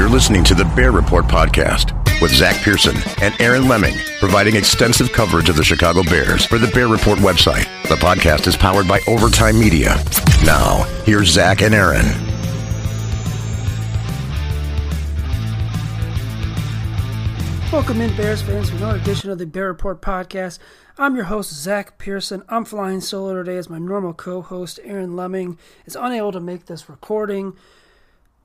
You're listening to the Bear Report podcast with Zach Pearson and Aaron Leming, providing extensive coverage of the Chicago Bears for the Bear Report website. The podcast is powered by Overtime Media. Now, here's Zach and Aaron. Welcome in, Bears fans, to another edition of the Bear Report podcast. I'm your host, Zach Pearson. I'm flying solo today as my normal co host, Aaron Leming, is unable to make this recording.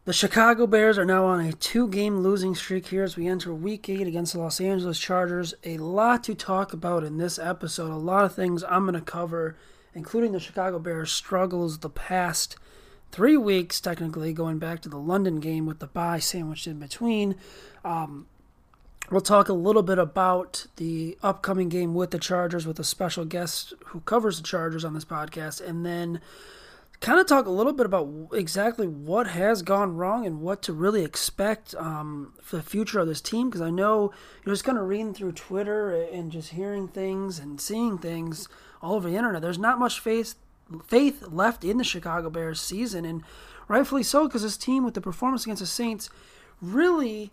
The Chicago Bears are now on a two game losing streak here as we enter week eight against the Los Angeles Chargers. A lot to talk about in this episode, a lot of things I'm going to cover, including the Chicago Bears' struggles the past three weeks, technically, going back to the London game with the bye sandwiched in between. Um, We'll talk a little bit about the upcoming game with the Chargers with a special guest who covers the Chargers on this podcast, and then kind of talk a little bit about exactly what has gone wrong and what to really expect um, for the future of this team. Because I know you're just kind of reading through Twitter and just hearing things and seeing things all over the internet. There's not much faith faith left in the Chicago Bears season, and rightfully so, because this team with the performance against the Saints really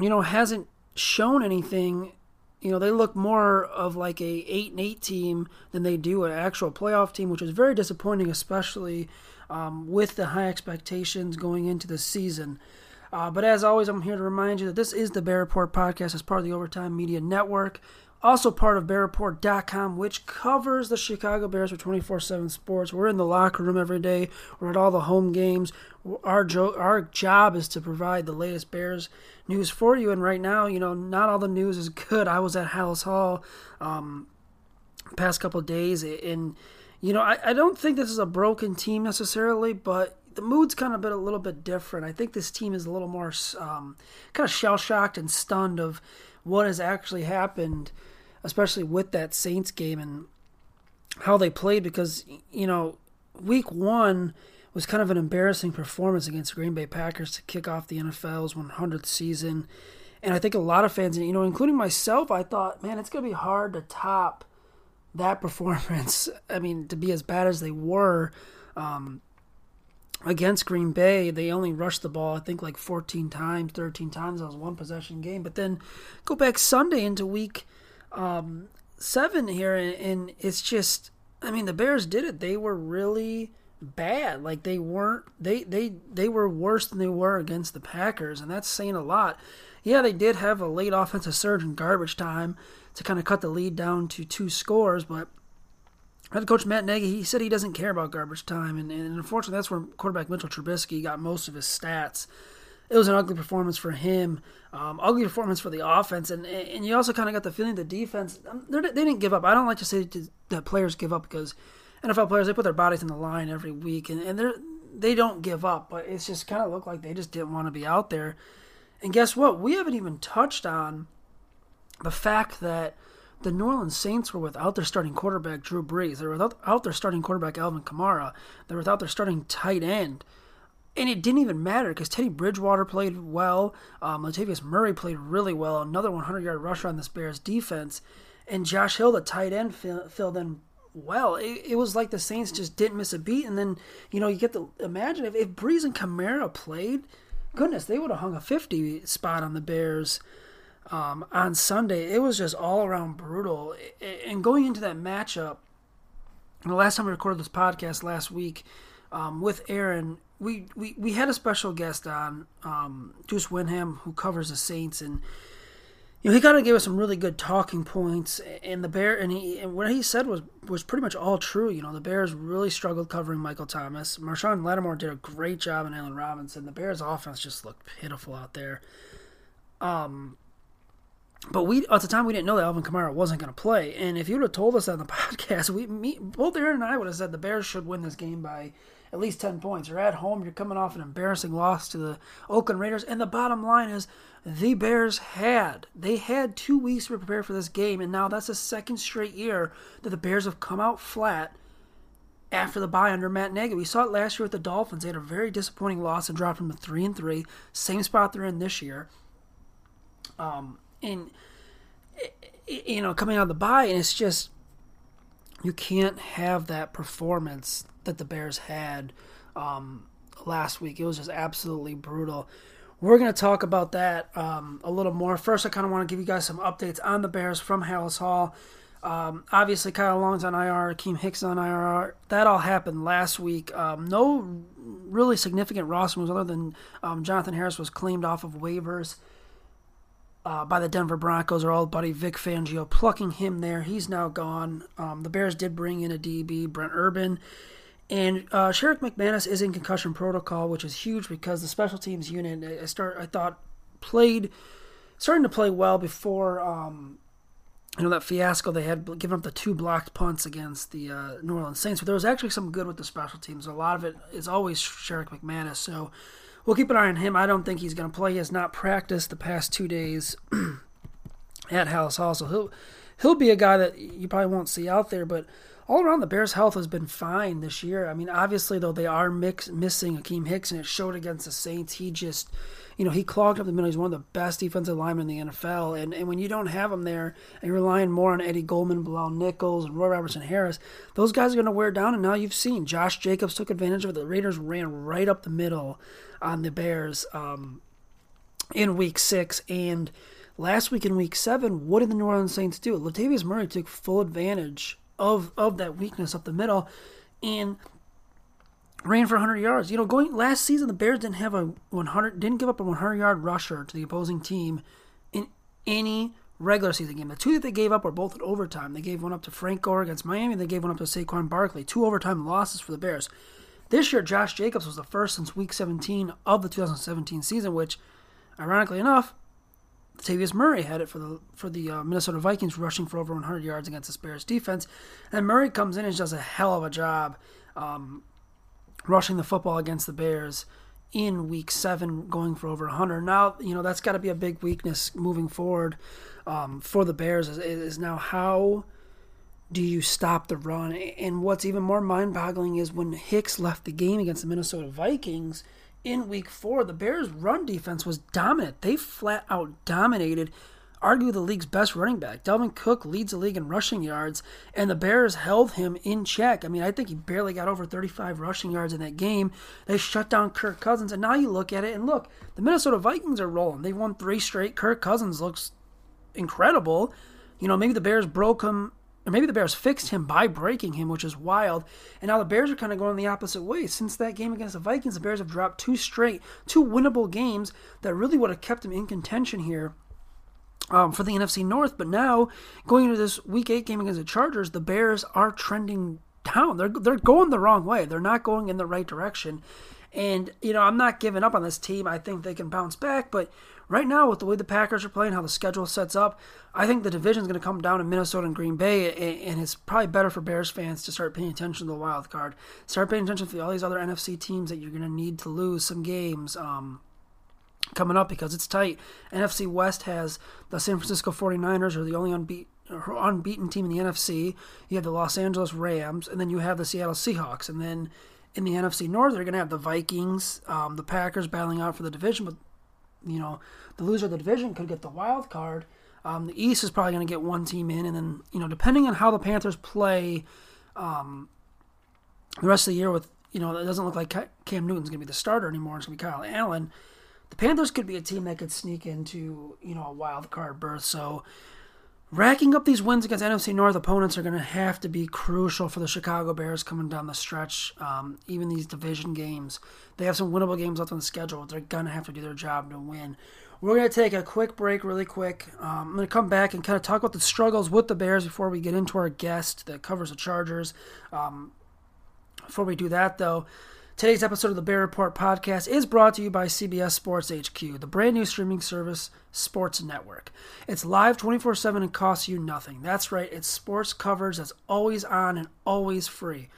you know, hasn't shown anything. You know, they look more of like a eight and eight team than they do an actual playoff team, which is very disappointing, especially um, with the high expectations going into the season. Uh, but as always, I'm here to remind you that this is the Bear Report podcast as part of the Overtime Media Network. Also part of BearReport.com, which covers the Chicago Bears for 24-7 sports. We're in the locker room every day. We're at all the home games. Our, jo- our job is to provide the latest Bears news for you. And right now, you know, not all the news is good. I was at Halas Hall um, past couple days, and, you know, I, I don't think this is a broken team necessarily, but the mood's kind of been a little bit different. I think this team is a little more um, kind of shell shocked and stunned of what has actually happened – especially with that Saints game and how they played because you know week one was kind of an embarrassing performance against Green Bay Packers to kick off the NFL's 100th season. And I think a lot of fans, you know, including myself, I thought, man, it's going to be hard to top that performance. I mean, to be as bad as they were um, against Green Bay, they only rushed the ball, I think, like 14 times, 13 times. That was one possession game. But then go back Sunday into week um, seven here, and, and it's just, I mean, the Bears did it. They were really bad. Like they weren't they they they were worse than they were against the Packers, and that's saying a lot. Yeah, they did have a late offensive surge in garbage time to kind of cut the lead down to two scores, but head coach Matt Nagy he said he doesn't care about garbage time, and, and unfortunately that's where quarterback Mitchell Trubisky got most of his stats it was an ugly performance for him. Um, ugly performance for the offense, and and you also kind of got the feeling the defense um, they didn't give up. I don't like to say that players give up because NFL players they put their bodies in the line every week, and and they're they don't give up, but it's just kind of looked like they just didn't want to be out there. And guess what? We haven't even touched on the fact that the New Orleans Saints were without their starting quarterback Drew Brees. They were without their starting quarterback Alvin Kamara. They were without their starting tight end. And it didn't even matter because Teddy Bridgewater played well. Um, Latavius Murray played really well. Another 100 yard rusher on this Bears defense. And Josh Hill, the tight end, filled in well. It, it, was like the Saints just didn't miss a beat. And then, you know, you get to imagine if, if Brees and Kamara played, goodness, they would have hung a 50 spot on the Bears um, on Sunday. It was just all around brutal. And going into that matchup, the last time we recorded this podcast last week um, with Aaron, we, we, we had a special guest on, um, Deuce Winham, who covers the Saints, and you know, he kind of gave us some really good talking points, and the Bear and he and what he said was was pretty much all true. You know, the Bears really struggled covering Michael Thomas. Marshon Lattimore did a great job in Allen Robinson. The Bears' offense just looked pitiful out there. Um, but we at the time we didn't know that Alvin Kamara wasn't going to play, and if you would have told us on the podcast, we me, both Aaron and I would have said the Bears should win this game by at least 10 points. You're at home, you're coming off an embarrassing loss to the Oakland Raiders, and the bottom line is the Bears had. They had two weeks to prepare for this game, and now that's the second straight year that the Bears have come out flat after the bye under Matt Nagy. We saw it last year with the Dolphins. They had a very disappointing loss and dropped from the three and three, same spot they're in this year. Um, and you know, coming out of the bye, and it's just you can't have that performance that the Bears had um, last week. It was just absolutely brutal. We're going to talk about that um, a little more. First, I kind of want to give you guys some updates on the Bears from Halas Hall. Um, obviously, Kyle Long's on IR, Akiem Hicks on IR. That all happened last week. Um, no really significant roster moves other than um, Jonathan Harris was claimed off of waivers uh, by the Denver Broncos, our old buddy Vic Fangio, plucking him there. He's now gone. Um, the Bears did bring in a DB, Brent Urban. And uh, Sherrick McManus is in concussion protocol, which is huge because the special teams unit I start I thought played starting to play well before um, you know that fiasco they had given up the two blocked punts against the uh, New Orleans Saints. But there was actually some good with the special teams. A lot of it is always Sherrick McManus. So we'll keep an eye on him. I don't think he's going to play. He has not practiced the past two days at Halas Hall, so he'll he'll be a guy that you probably won't see out there, but all around the Bears' health has been fine this year. I mean, obviously though they are mix, missing Akiem Hicks, and it showed against the Saints. He just, you know, he clogged up the middle. He's one of the best defensive linemen in the NFL, and and when you don't have him there, and you're relying more on Eddie Goldman, Bilal Nichols, and Roy Robertson Harris, those guys are going to wear down. And now you've seen Josh Jacobs took advantage of it. The Raiders ran right up the middle on the Bears um, in Week Six, and last week in Week Seven, what did the New Orleans Saints do? Latavius Murray took full advantage of of that weakness up the middle, and ran for 100 yards. You know, going last season, the Bears didn't have a 100, didn't give up a 100 yard rusher to the opposing team in any regular season game. The two that they gave up were both in overtime. They gave one up to Frank Gore against Miami. They gave one up to Saquon Barkley. Two overtime losses for the Bears. This year, Josh Jacobs was the first since Week 17 of the 2017 season, which, ironically enough, Latavius Murray had it for the for the uh, Minnesota Vikings, rushing for over 100 yards against the Bears defense. And Murray comes in and does a hell of a job um, rushing the football against the Bears in Week Seven, going for over 100. Now, you know that's got to be a big weakness moving forward um, for the Bears. Is, is now how do you stop the run? And what's even more mind-boggling is when Hicks left the game against the Minnesota Vikings in week four, the Bears' run defense was dominant. They flat out dominated, arguably the league's best running back. Dalvin Cook leads the league in rushing yards, and the Bears held him in check. I mean, I think he barely got over 35 rushing yards in that game. They shut down Kirk Cousins, and now you look at it, and look, the Minnesota Vikings are rolling. They've won three straight. Kirk Cousins looks incredible. You know, maybe the Bears broke him or maybe the Bears fixed him by breaking him, which is wild. And now the Bears are kind of going the opposite way. Since that game against the Vikings, the Bears have dropped two straight, two winnable games that really would have kept them in contention here. Um, for the NFC North, but now going into this Week Eight game against the Chargers, the Bears are trending down. They're they're going the wrong way. They're not going in the right direction. And you know, I'm not giving up on this team. I think they can bounce back, but right now, with the way the Packers are playing, how the schedule sets up, I think the division is going to come down to Minnesota and Green Bay, and it's probably better for Bears fans to start paying attention to the wild card. Start paying attention to all these other NFC teams that you're going to need to lose some games. Um, coming up because it's tight. NFC West has the San Francisco 49ers are the only unbeaten unbeaten team in the NFC. You have the Los Angeles Rams, and then you have the Seattle Seahawks, and then in the NFC North, they're going to have the Vikings, um, the Packers battling out for the division, but you know the loser of the division could get the wild card. Um, the East is probably going to get one team in, and then you know depending on how the Panthers play um, the rest of the year, with you know it doesn't look like Cam Newton's going to be the starter anymore. It's going to be Kyle Allen. The Panthers could be a team that could sneak into you know a wild card berth. So Racking up these wins against NFC North opponents are going to have to be crucial for the Chicago Bears coming down the stretch. Um, even these division games, they have some winnable games left on the schedule. They're going to have to do their job to win. We're going to take a quick break, really quick. Um, I'm going to come back and kind of talk about the struggles with the Bears before we get into our guest that covers the Chargers. Um, before we do that, though, Today's episode of the Bear Report podcast is brought to you by CBS Sports HQ, the brand new streaming service sports network. It's live 24 7 and costs you nothing. That's right, it's sports coverage that's always on and always free.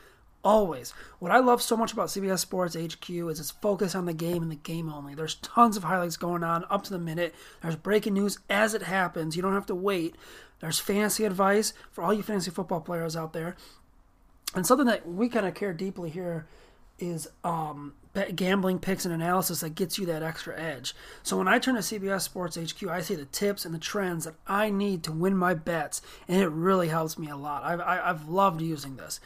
Always. What I love so much about CBS Sports HQ is its focus on the game and the game only. There's tons of highlights going on up to the minute. There's breaking news as it happens. You don't have to wait. There's fantasy advice for all you fantasy football players out there. And something that we kind of care deeply here is um, gambling picks and analysis that gets you that extra edge. So when I turn to CBS Sports HQ, I see the tips and the trends that I need to win my bets, and it really helps me a lot. I've, I've loved using this.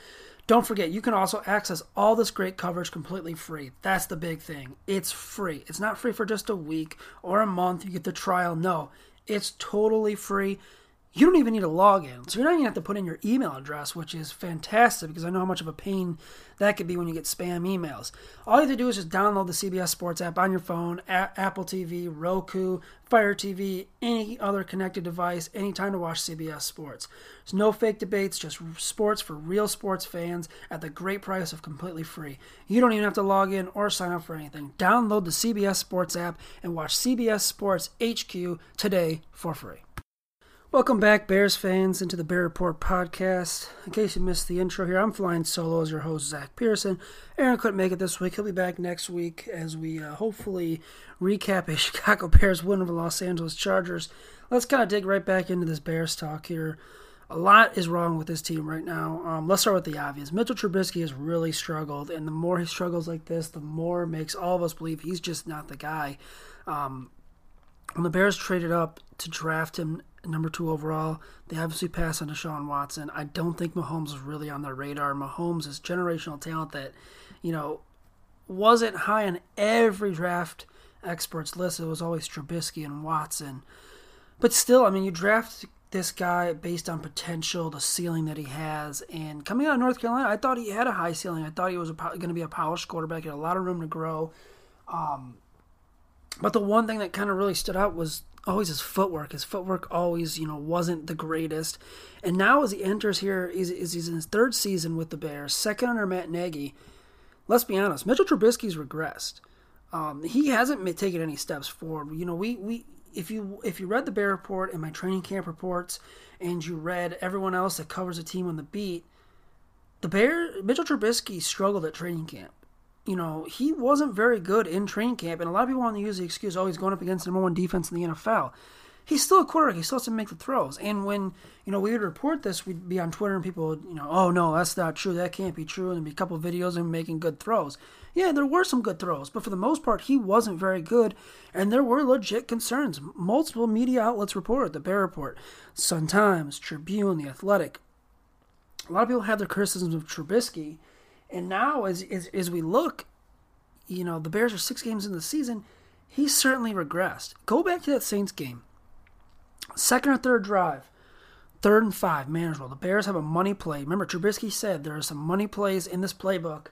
Don't forget, you can also access all this great coverage completely free. That's the big thing. It's free. It's not free for just a week or a month. You get the trial. No, it's totally free you don't even need a login. So you're not even have to put in your email address, which is fantastic because I know how much of a pain that could be when you get spam emails. All you have to do is just download the CBS Sports app on your phone, a- Apple TV, Roku, Fire TV, any other connected device, anytime to watch CBS Sports. There's no fake debates, just sports for real sports fans at the great price of completely free. You don't even have to log in or sign up for anything. Download the CBS Sports app and watch CBS Sports HQ today for free. Welcome back, Bears fans, into the Bear Report podcast. In case you missed the intro here, I'm flying solo as your host, Zach Pearson. Aaron couldn't make it this week. He'll be back next week as we uh, hopefully recap a Chicago Bears win over the Los Angeles Chargers. Let's kind of dig right back into this Bears talk here. A lot is wrong with this team right now. Um, let's start with the obvious. Mitchell Trubisky has really struggled, and the more he struggles like this, the more makes all of us believe he's just not the guy. Um, when the Bears traded up to draft him number two overall. They obviously pass on Deshaun Watson. I don't think Mahomes is really on their radar. Mahomes is generational talent that, you know, wasn't high on every draft experts list. It was always Trubisky and Watson. But still, I mean, you draft this guy based on potential, the ceiling that he has. And coming out of North Carolina, I thought he had a high ceiling. I thought he was going to be a polished quarterback. He had a lot of room to grow. Um, but the one thing that kind of really stood out was always his footwork. His footwork always, you know, wasn't the greatest. And now as he enters here, is is he's in his third season with the Bears, second under Matt Nagy. Let's be honest, Mitchell Trubisky's regressed. Um, he hasn't taken any steps forward. You know, we we if you if you read the Bear report and my training camp reports, and you read everyone else that covers the team on the beat, the Bear Mitchell Trubisky struggled at training camp you know, he wasn't very good in training camp, and a lot of people want to use the excuse, oh, he's going up against the number one defense in the NFL. He's still a quarterback. He still has to make the throws. And when, you know, we would report this, we'd be on Twitter and people would, you know, oh, no, that's not true. That can't be true. And there'd be a couple videos of him making good throws. Yeah, there were some good throws, but for the most part, he wasn't very good. And there were legit concerns. Multiple media outlets reported, the Bear Report, Sun Times, Tribune, The Athletic. A lot of people had their criticisms of Trubisky and now, as, as, as we look, you know, the Bears are six games in the season. He certainly regressed. Go back to that Saints game. Second or third drive, third and five, manageable. The Bears have a money play. Remember, Trubisky said there are some money plays in this playbook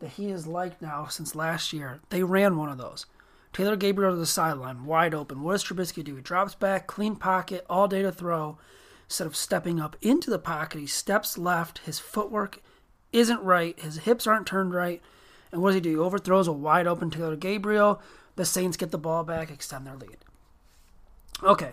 that he has liked now since last year. They ran one of those. Taylor Gabriel to the sideline, wide open. What does Trubisky do? He drops back, clean pocket, all day to throw. Instead of stepping up into the pocket, he steps left. His footwork isn't right. His hips aren't turned right. And what does he do? He overthrows a wide open Taylor Gabriel. The Saints get the ball back, extend their lead. Okay.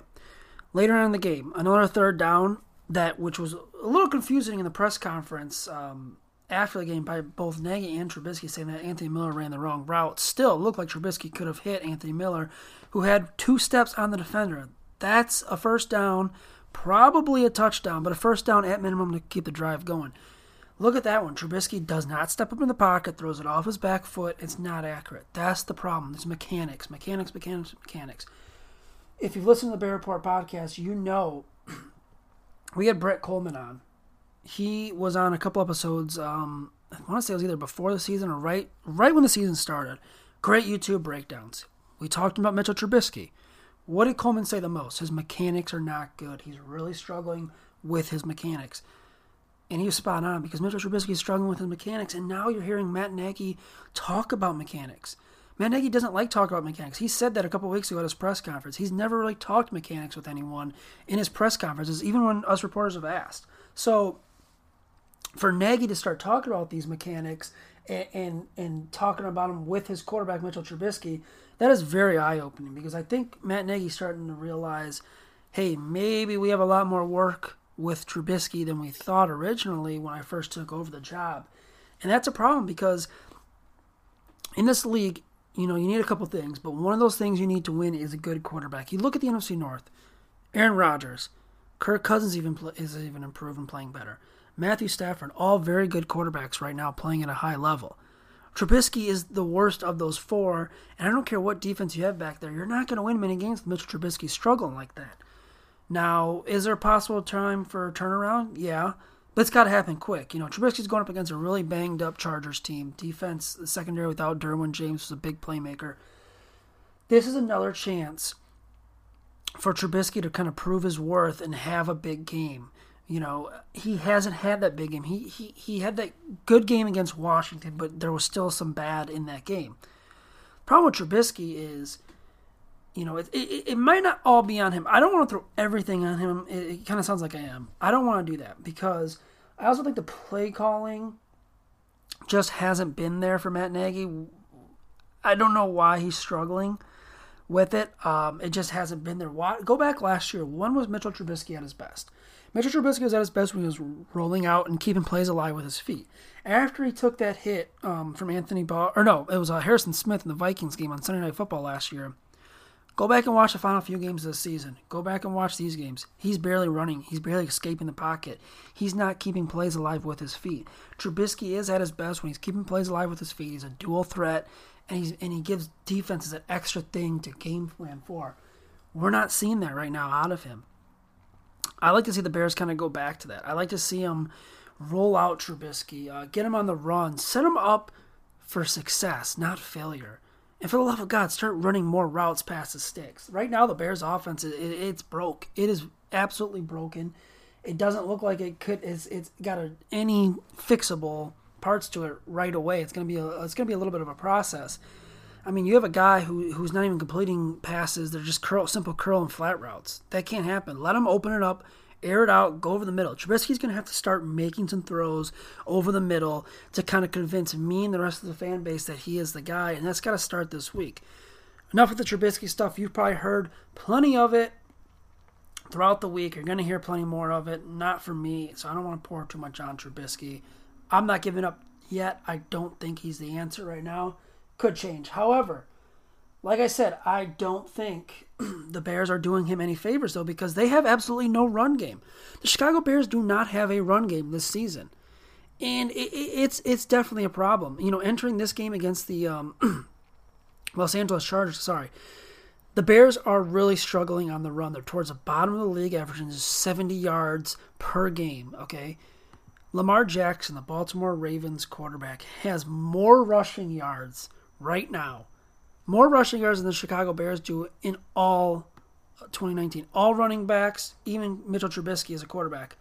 Later on in the game, another third down that which was a little confusing in the press conference um, after the game by both Nagy and Trubisky saying that Anthony Miller ran the wrong route. Still, looked like Trubisky could have hit Anthony Miller, who had two steps on the defender. That's a first down, probably a touchdown, but a first down at minimum to keep the drive going. Look at that one. Trubisky does not step up in the pocket, throws it off his back foot. It's not accurate. That's the problem. There's mechanics, mechanics, mechanics, mechanics. If you've listened to the Bear Report podcast, you know we had Brett Coleman on. He was on a couple episodes. Um, I want to say it was either before the season or right right when the season started. Great YouTube breakdowns. We talked about Mitchell Trubisky. What did Coleman say the most? His mechanics are not good. He's really struggling with his mechanics. And he was spot on because Mitchell Trubisky is struggling with his mechanics, and now you're hearing Matt Nagy talk about mechanics. Matt Nagy doesn't like talk about mechanics. He said that a couple weeks ago at his press conference. He's never really talked mechanics with anyone in his press conferences, even when us reporters have asked. So for Nagy to start talking about these mechanics and and, and talking about them with his quarterback Mitchell Trubisky, that is very eye opening because I think Matt Nagy's starting to realize, hey, maybe we have a lot more work with Trubisky than we thought originally when I first took over the job. And that's a problem because in this league, you know, you need a couple things, but one of those things you need to win is a good quarterback. You look at the NFC North, Aaron Rodgers, Kirk Cousins even is even improved and playing better. Matthew Stafford, all very good quarterbacks right now playing at a high level. Trubisky is the worst of those four, and I don't care what defense you have back there, you're not going to win many games with Mitchell Trubisky struggling like that. Now, is there a possible time for a turnaround? Yeah, but it's got to happen quick. You know, Trubisky's going up against a really banged up Chargers team. Defense, the secondary without Derwin James was a big playmaker. This is another chance for Trubisky to kind of prove his worth and have a big game. You know, he hasn't had that big game. He he he had that good game against Washington, but there was still some bad in that game. The problem with Trubisky is you know, it, it, it might not all be on him. I don't want to throw everything on him. It, it kind of sounds like I am. I don't want to do that because I also think the play calling just hasn't been there for Matt Nagy. I don't know why he's struggling with it. Um, it just hasn't been there. Why, go back last year. When was Mitchell Trubisky at his best? Mitchell Trubisky was at his best when he was rolling out and keeping plays alive with his feet. After he took that hit um, from Anthony Barr, or no, it was uh, Harrison Smith in the Vikings game on Sunday Night Football last year Go back and watch the final few games of the season. Go back and watch these games. He's barely running. He's barely escaping the pocket. He's not keeping plays alive with his feet. Trubisky is at his best when he's keeping plays alive with his feet. He's a dual threat, and he's and he gives defenses an extra thing to game plan for. We're not seeing that right now out of him. I like to see the Bears kind of go back to that. I like to see him roll out Trubisky, uh, get him on the run, set him up for success, not failure. And for the love of God, start running more routes past the sticks. Right now, the Bears' offense it, it's broke. It is absolutely broken. It doesn't look like it could. It's it's got a, any fixable parts to it right away. It's gonna be a it's gonna be a little bit of a process. I mean, you have a guy who who's not even completing passes. They're just curl, simple curl and flat routes. That can't happen. Let him open it up air it out, go over the middle. Trubisky's going to have to start making some throws over the middle to kind of convince me and the rest of the fan base that he is the guy, and that's got to start this week. Enough with the Trubisky stuff. You've probably heard plenty of it throughout the week. You're going to hear plenty more of it. Not for me, so I don't want to pour too much on Trubisky. I'm not giving up yet. I don't think he's the answer right now. Could change. However, like I said, I don't think the Bears are doing him any favors though because they have absolutely no run game. The Chicago Bears do not have a run game this season, and it, it's it's definitely a problem. You know, entering this game against the um, Los Angeles Chargers, sorry, the Bears are really struggling on the run. They're towards the bottom of the league, averaging 70 yards per game. Okay. Lamar Jackson, the Baltimore Ravens quarterback, has more rushing yards right now more rushing yards than the Chicago Bears do in all 2019. All running backs, even Mitchell Trubisky as a quarterback,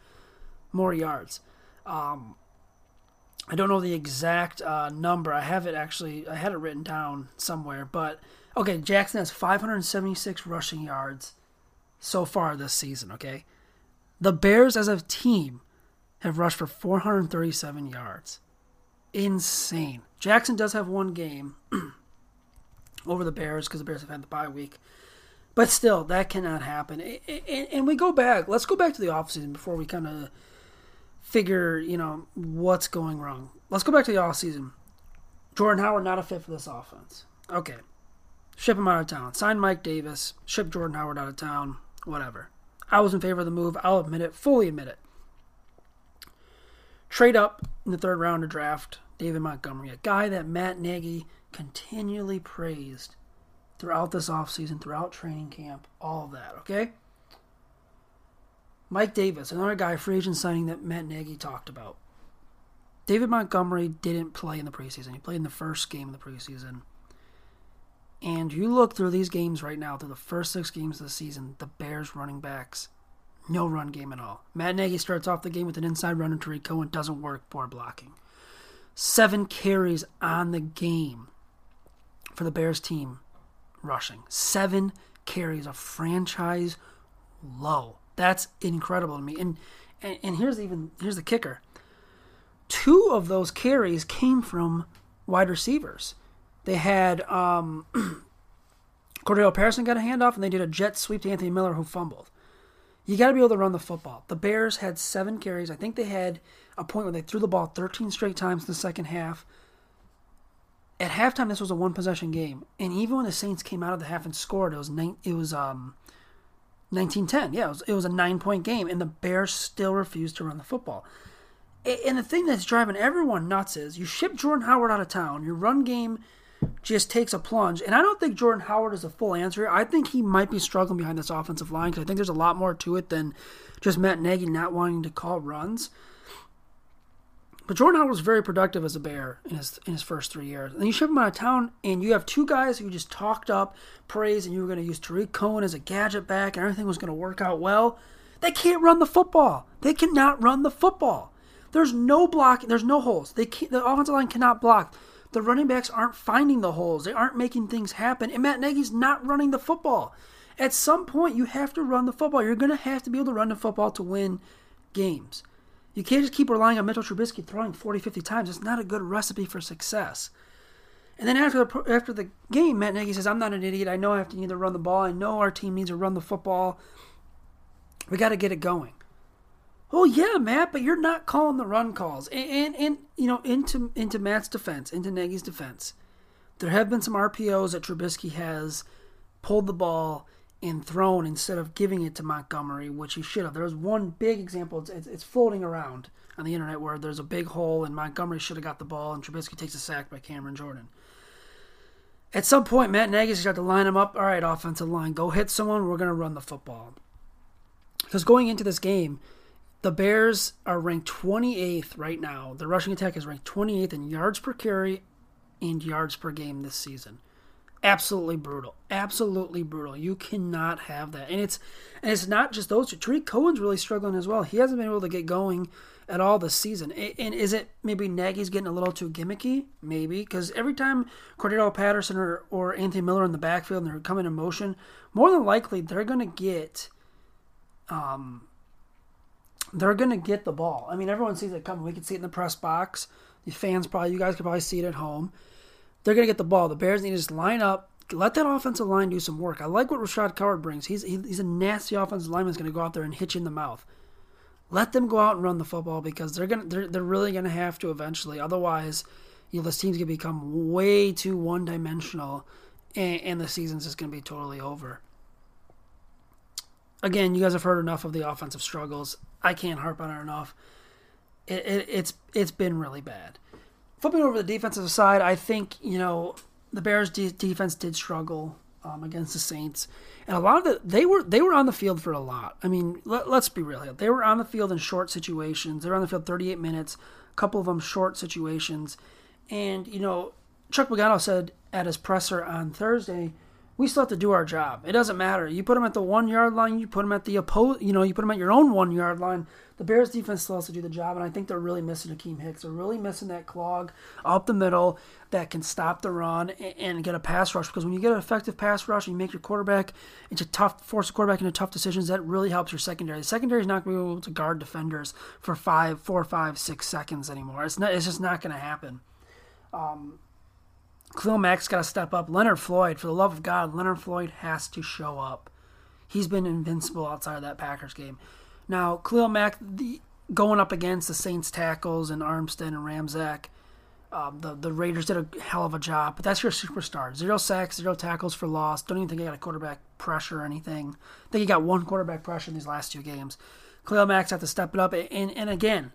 more yards. Um, I don't know the exact uh, number. I have it actually. I had it written down somewhere. But okay, Jackson has 576 rushing yards so far this season. Okay, the Bears as a team have rushed for 437 yards. Insane. Jackson does have one game over the Bears because the Bears have had the bye week. But still, that cannot happen. And, we go back. Let's go back to the offseason before we kind of figure, you know, what's going wrong. Let's go back to the offseason. Jordan Howard not a fit for this offense. Okay. Ship him out of town. Sign Mike Davis. Ship Jordan Howard out of town. Whatever. I was in favor of the move. I'll admit it. Fully admit it. Trade up in the third round to draft David Montgomery, a guy that Matt Nagy continually praised throughout this offseason, throughout training camp, all that, okay? Mike Davis, another guy, free agent signing that Matt Nagy talked about. David Montgomery didn't play in the preseason. He played in the first game of the preseason. And you look through these games right now, through the first six games of the season, the Bears running backs, no run game at all. Matt Nagy starts off the game with an inside runner to Tarik Cohen, doesn't work, poor blocking. Seven carries on the game for the Bears team rushing. Seven carries, a franchise low. That's incredible to me. And, and and here's even here's the kicker. Two of those carries came from wide receivers. They had um, Cordarrelle Patterson got a handoff, and they did a jet sweep to Anthony Miller, who fumbled. You got to be able to run the football. The Bears had seven carries. I think they had a point where they threw the ball 13 straight times in the second half. At halftime, this was a one possession game, and even when the Saints came out of the half and scored, it was nine, it was um 1910. Yeah, it was, it was a nine point game, and the Bears still refused to run the football. And the thing that's driving everyone nuts is you ship Jordan Howard out of town, your run game just takes a plunge. And I don't think Jordan Howard is a full answer. I think he might be struggling behind this offensive line because I think there's a lot more to it than just Matt Nagy not wanting to call runs. But Jordan Howard was very productive as a Bear in his in his first three years. And you ship him out of town, and you have two guys who just talked up praise, and you were going to use Tarik Cohen as a gadget back, and everything was going to work out well. They can't run the football. They cannot run the football. There's no blocking. There's no holes. They the offensive line cannot block. The running backs aren't finding the holes. They aren't making things happen. And Matt Nagy's not running the football. At some point, you have to run the football. You're going to have to be able to run the football to win games. You can't just keep relying on Mitchell Trubisky throwing 40, 50 times. It's not a good recipe for success. And then after the, after the game, Matt Nagy says, I'm not an idiot. I know I have to either run the ball. I know our team needs to run the football. We got to get it going. Oh yeah, Matt, but you're not calling the run calls. And, and, and you know, into into Matt's defense, into Nagy's defense, there have been some RPOs that Trubisky has pulled the ball thrown instead of giving it to Montgomery, which he should have. There was one big example. It's, it's, floating around on the internet where there's a big hole and Montgomery should have got the ball and Trubisky takes a sack by Cameron Jordan. At some point, Matt Nagy's got to line him up. All right, offensive line, go hit someone. We're going to run the football. Because going into this game, the Bears are ranked 28th right now. The rushing attack is ranked 28th in yards per carry and yards per game this season absolutely brutal. Absolutely brutal. You cannot have that. And it's and it's not just those two. Tarik Cohen's really struggling as well. He hasn't been able to get going at all this season. And is it maybe Nagy's getting a little too gimmicky? Maybe. Because every time Cordarrelle Patterson or, or Anthony Miller in the backfield and they're coming in motion, more than likely they're going to get um they're going to get the ball. I mean, everyone sees it coming. We can see it in the press box. The fans probably, you guys could probably see it at home they're going to get the ball. The Bears need to just line up, let that offensive line do some work. I like what Rashaad Coward brings. He's he's a nasty offensive lineman that's going to go out there and hit you in the mouth. Let them go out and run the football because they're gonna they're, they're really going to have to eventually. Otherwise, you know this team's going to become way too one dimensional, and, and the season's just going to be totally over. Again, you guys have heard enough of the offensive struggles. I can't harp on it enough. It, it, it's it's been really bad flipping over the defensive side, I think you know the Bears' de- defense did struggle um, against the Saints, and a lot of the they were they were on the field for a lot. I mean, let, us be real here. They were on the field in short situations. They were on the field 38 minutes, a couple of them short situations, and you know Chuck Pagano said at his presser on Thursday we still have to do our job. It doesn't matter. You put them at the one yard line, you put them at the oppose, you know, you put them at your own one yard line. The Bears defense still has to do the job, and I think they're really missing Akiem Hicks. They're really missing that clog up the middle that can stop the run and, get a pass rush. Because when you get an effective pass rush and you make your quarterback into tough, force the quarterback into tough decisions, that really helps your secondary. The secondary is not going to be able to guard defenders for five, four, five, six seconds anymore. It's not. It's just not going to happen. Um, Khalil Mack's got to step up. Leonard Floyd, for the love of God, Leonard Floyd has to show up. He's been invincible outside of that Packers game. Now, Khalil Mack, the, going up against the Saints tackles and Armstead and Ramczyk, um, the the Raiders did a hell of a job. But that's your superstar. Zero sacks, zero tackles for loss. Don't even think he got a quarterback pressure or anything. I think he got one quarterback pressure in these last two games. Khalil Mack's have to step it up. And and again,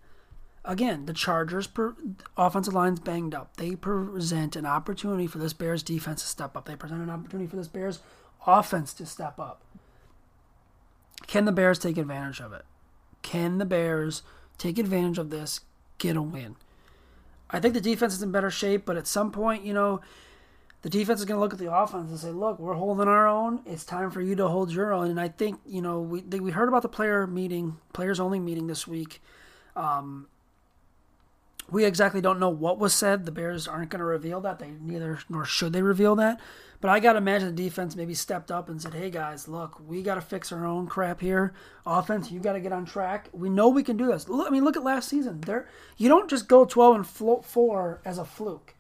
again, the Chargers' per, offensive line's banged up. They present an opportunity for this Bears defense to step up. They present an opportunity for this Bears offense to step up. Can the Bears take advantage of it? Can the Bears take advantage of this, get a win? I think the defense is in better shape, but at some point, you know, the defense is going to look at the offense and say, "Look, we're holding our own. It's time for you to hold your own." And I think, you know, we we heard about the player meeting, players only meeting this week. Um, we exactly don't know what was said. The Bears aren't going to reveal that. They neither nor should they reveal that. But I got to imagine the defense maybe stepped up and said, "Hey guys, look, we got to fix our own crap here. Offense, you got to get on track. We know we can do this. Look, I mean, look at last season. There, you don't just go 12 and float four as a fluke.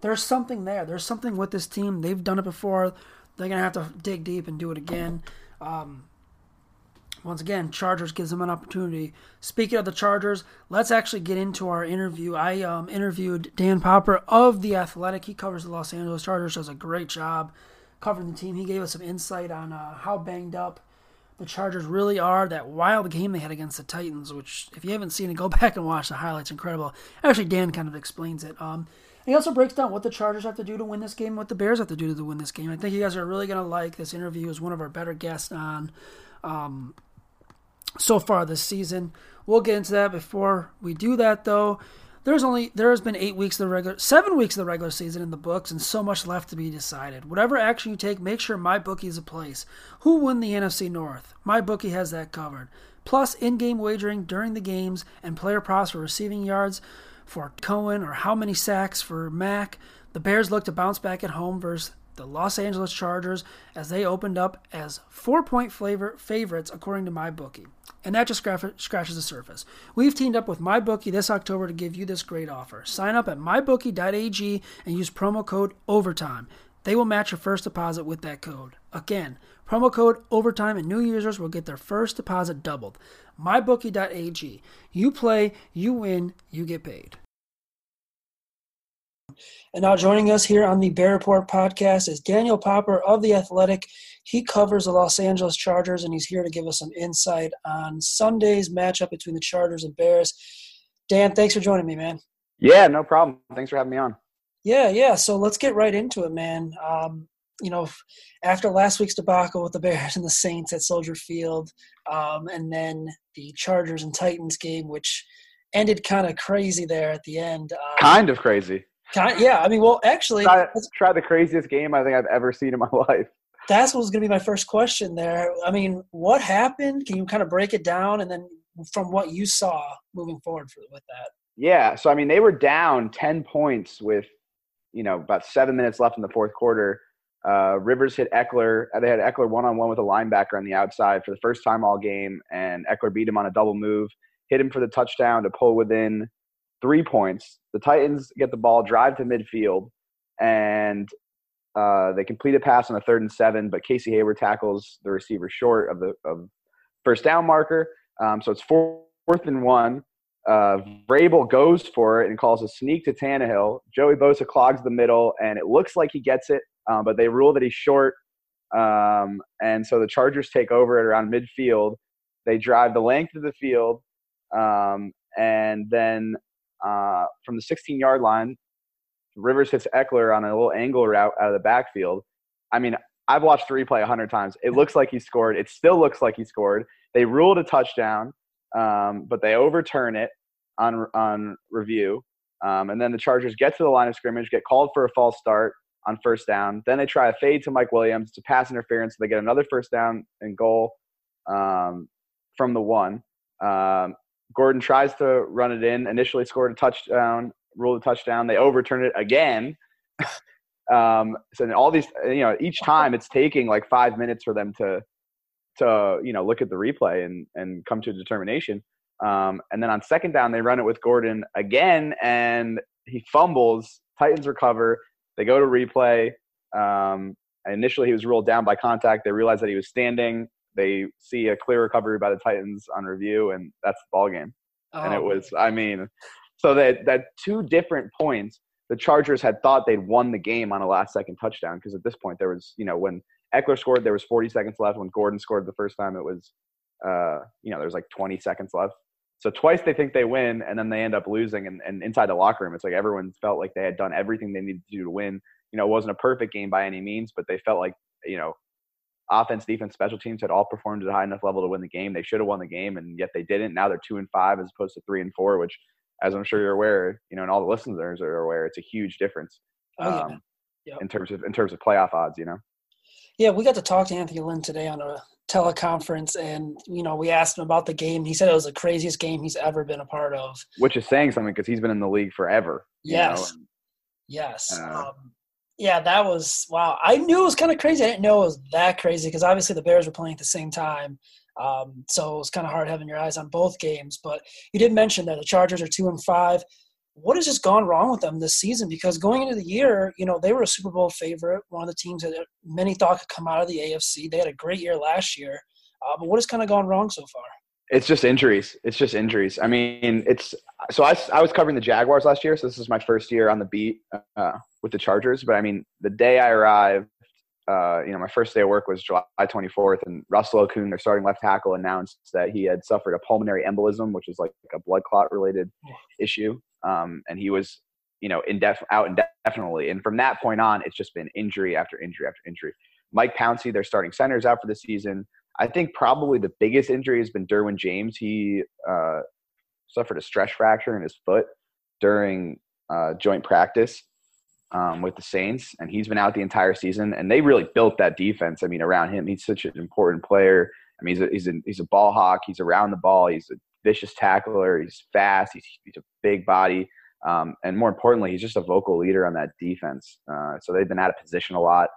There's something there. There's something with this team. They've done it before. They're gonna have to dig deep and do it again. Um, once again, Chargers gives them an opportunity. Speaking of the Chargers, let's actually get into our interview. I um, interviewed Dan Popper of The Athletic. He covers the Los Angeles Chargers, does a great job covering the team. He gave us some insight on uh, how banged up the Chargers really are. That wild game they had against the Titans, which, if you haven't seen it, go back and watch the highlights. Incredible. Actually, Dan kind of explains it. Um, he also breaks down what the Chargers have to do to win this game, what the Bears have to do to win this game. I think you guys are really going to like this interview. Is one of our better guests on. Um, so far this season. We'll get into that before we do that though. There's only there has been eight weeks of the regular seven weeks of the regular season in the books and so much left to be decided. Whatever action you take, make sure my bookie is a place. Who won the NFC North? My bookie has that covered. Plus in-game wagering during the games and player props for receiving yards for Cohen or how many sacks for Mack. The Bears look to bounce back at home versus the Los Angeles Chargers as they opened up as four point flavor favorites according to my bookie. And that just scratches the surface. We've teamed up with MyBookie this October to give you this great offer. Sign up at mybookie.ag and use promo code OVERTIME. They will match your first deposit with that code. Again, promo code OVERTIME and new users will get their first deposit doubled. MyBookie.ag. You play, you win, you get paid. And now joining us here on the Bear Report podcast is Daniel Popper of The Athletic. He covers the Los Angeles Chargers, and he's here to give us some insight on Sunday's matchup between the Chargers and Bears. Dan, thanks for joining me, man. Yeah, no problem. Thanks for having me on. Yeah, yeah. So let's get right into it, man. Um, you know, after last week's debacle with the Bears and the Saints at Soldier Field, um, and then the Chargers and Titans game, which ended kind of crazy there at the end. Um, kind of crazy. Kind, yeah, I mean, well, actually, try, try the craziest game I think I've ever seen in my life. That's what was going to be my first question there. I mean, what happened? Can you kind of break it down, and then from what you saw moving forward for, with that? Yeah, so I mean, they were down ten points with, you know, about seven minutes left in the fourth quarter. Uh, Rivers hit Ekeler. Uh, they had Ekeler one on one with a linebacker on the outside for the first time all game, and Ekeler beat him on a double move, hit him for the touchdown to pull within three points. The Titans get the ball, drive to midfield, and uh, they complete a pass on a third and seven, but Casey Hayward tackles the receiver short of the of first down marker. Um, so it's fourth and one. Uh, Vrabel goes for it and calls a sneak to Tannehill. Joey Bosa clogs the middle, and it looks like he gets it, um, but they rule that he's short. Um, and so the Chargers take over at around midfield. They drive the length of the field, um, and then uh, from the 16 yard line. Rivers hits Ekeler on a little angle route out of the backfield. I mean, I've watched the replay a hundred times. It looks like he scored. It still looks like he scored. They ruled a touchdown, um, but they overturn it on on review. Um, and then the Chargers get to the line of scrimmage, get called for a false start on first down. Then they try a fade to Mike Williams to pass interference. So they get another first down and goal um, from the one. Um, Gordon tries to run it in, initially scored a touchdown, ruled a touchdown. They overturn it again. um, so all these, you know, each time it's taking like five minutes for them to, to you know, look at the replay and and come to a determination. Um, and then on second down, they run it with Gordon again, and he fumbles. Titans recover. They go to replay. Um, initially, he was ruled down by contact. They realized that he was standing. They see a clear recovery by the Titans on review, and that's the ball game. Oh. And it oh. was, I mean, so that that two different points, the Chargers had thought they'd won the game on a last second touchdown because at this point there was, you know, when Ekeler scored, there was 40 seconds left. When Gordon scored the first time, it was, uh, you know, there was like 20 seconds left. So twice they think they win, and then they end up losing. And, and inside the locker room, it's like everyone felt like they had done everything they needed to do to win. You know, it wasn't a perfect game by any means, but they felt like, you know, offense, defense, special teams had all performed at a high enough level to win the game. They should have won the game, and yet they didn't. Now they're two and five as opposed to three and four, which, as I'm sure you're aware, you know, and all the listeners are aware, it's a huge difference oh, yeah. um, yep. in terms of in terms of playoff odds. You know. Yeah, we got to talk to Anthony Lynn today on a teleconference, and you know, we asked him about the game. He said it was the craziest game he's ever been a part of, which is saying something because he's been in the league forever. Yes. You know? Yes. Uh, um, yeah, that was wow. I knew it was kind of crazy. I didn't know it was that crazy because obviously the Bears were playing at the same time. Um, so it was kind of hard having your eyes on both games. But you did mention that the Chargers are two and five. What has just gone wrong with them this season? Because going into the year, you know, they were a Super Bowl favorite, one of the teams that many thought could come out of the AFC. They had a great year last year. Uh, but what has kind of gone wrong so far? It's just injuries. It's just injuries. I mean, it's so I, I was covering the Jaguars last year, so this is my first year on the beat uh, with the Chargers. But I mean, the day I arrived, uh, you know, my first day of work was July 24th, and Russell Okung, their starting left tackle, announced that he had suffered a pulmonary embolism, which is like a blood clot related issue, um, and he was, you know, indef- out indefinitely. And from that point on, it's just been injury after injury after injury. Mike Pouncey, their starting center, is out for the season. I think probably the biggest injury has been Derwin James. He uh, suffered a stress fracture in his foot during uh, joint practice um, with the Saints, and he's been out the entire season. And they really built that defense. I mean, around him, he's such an important player. I mean, he's a, he's a, he's a ball hawk. He's around the ball. He's a vicious tackler. He's fast. He's, he's a big body. Um, and more importantly, he's just a vocal leader on that defense. Uh, so they've been out of position a lot.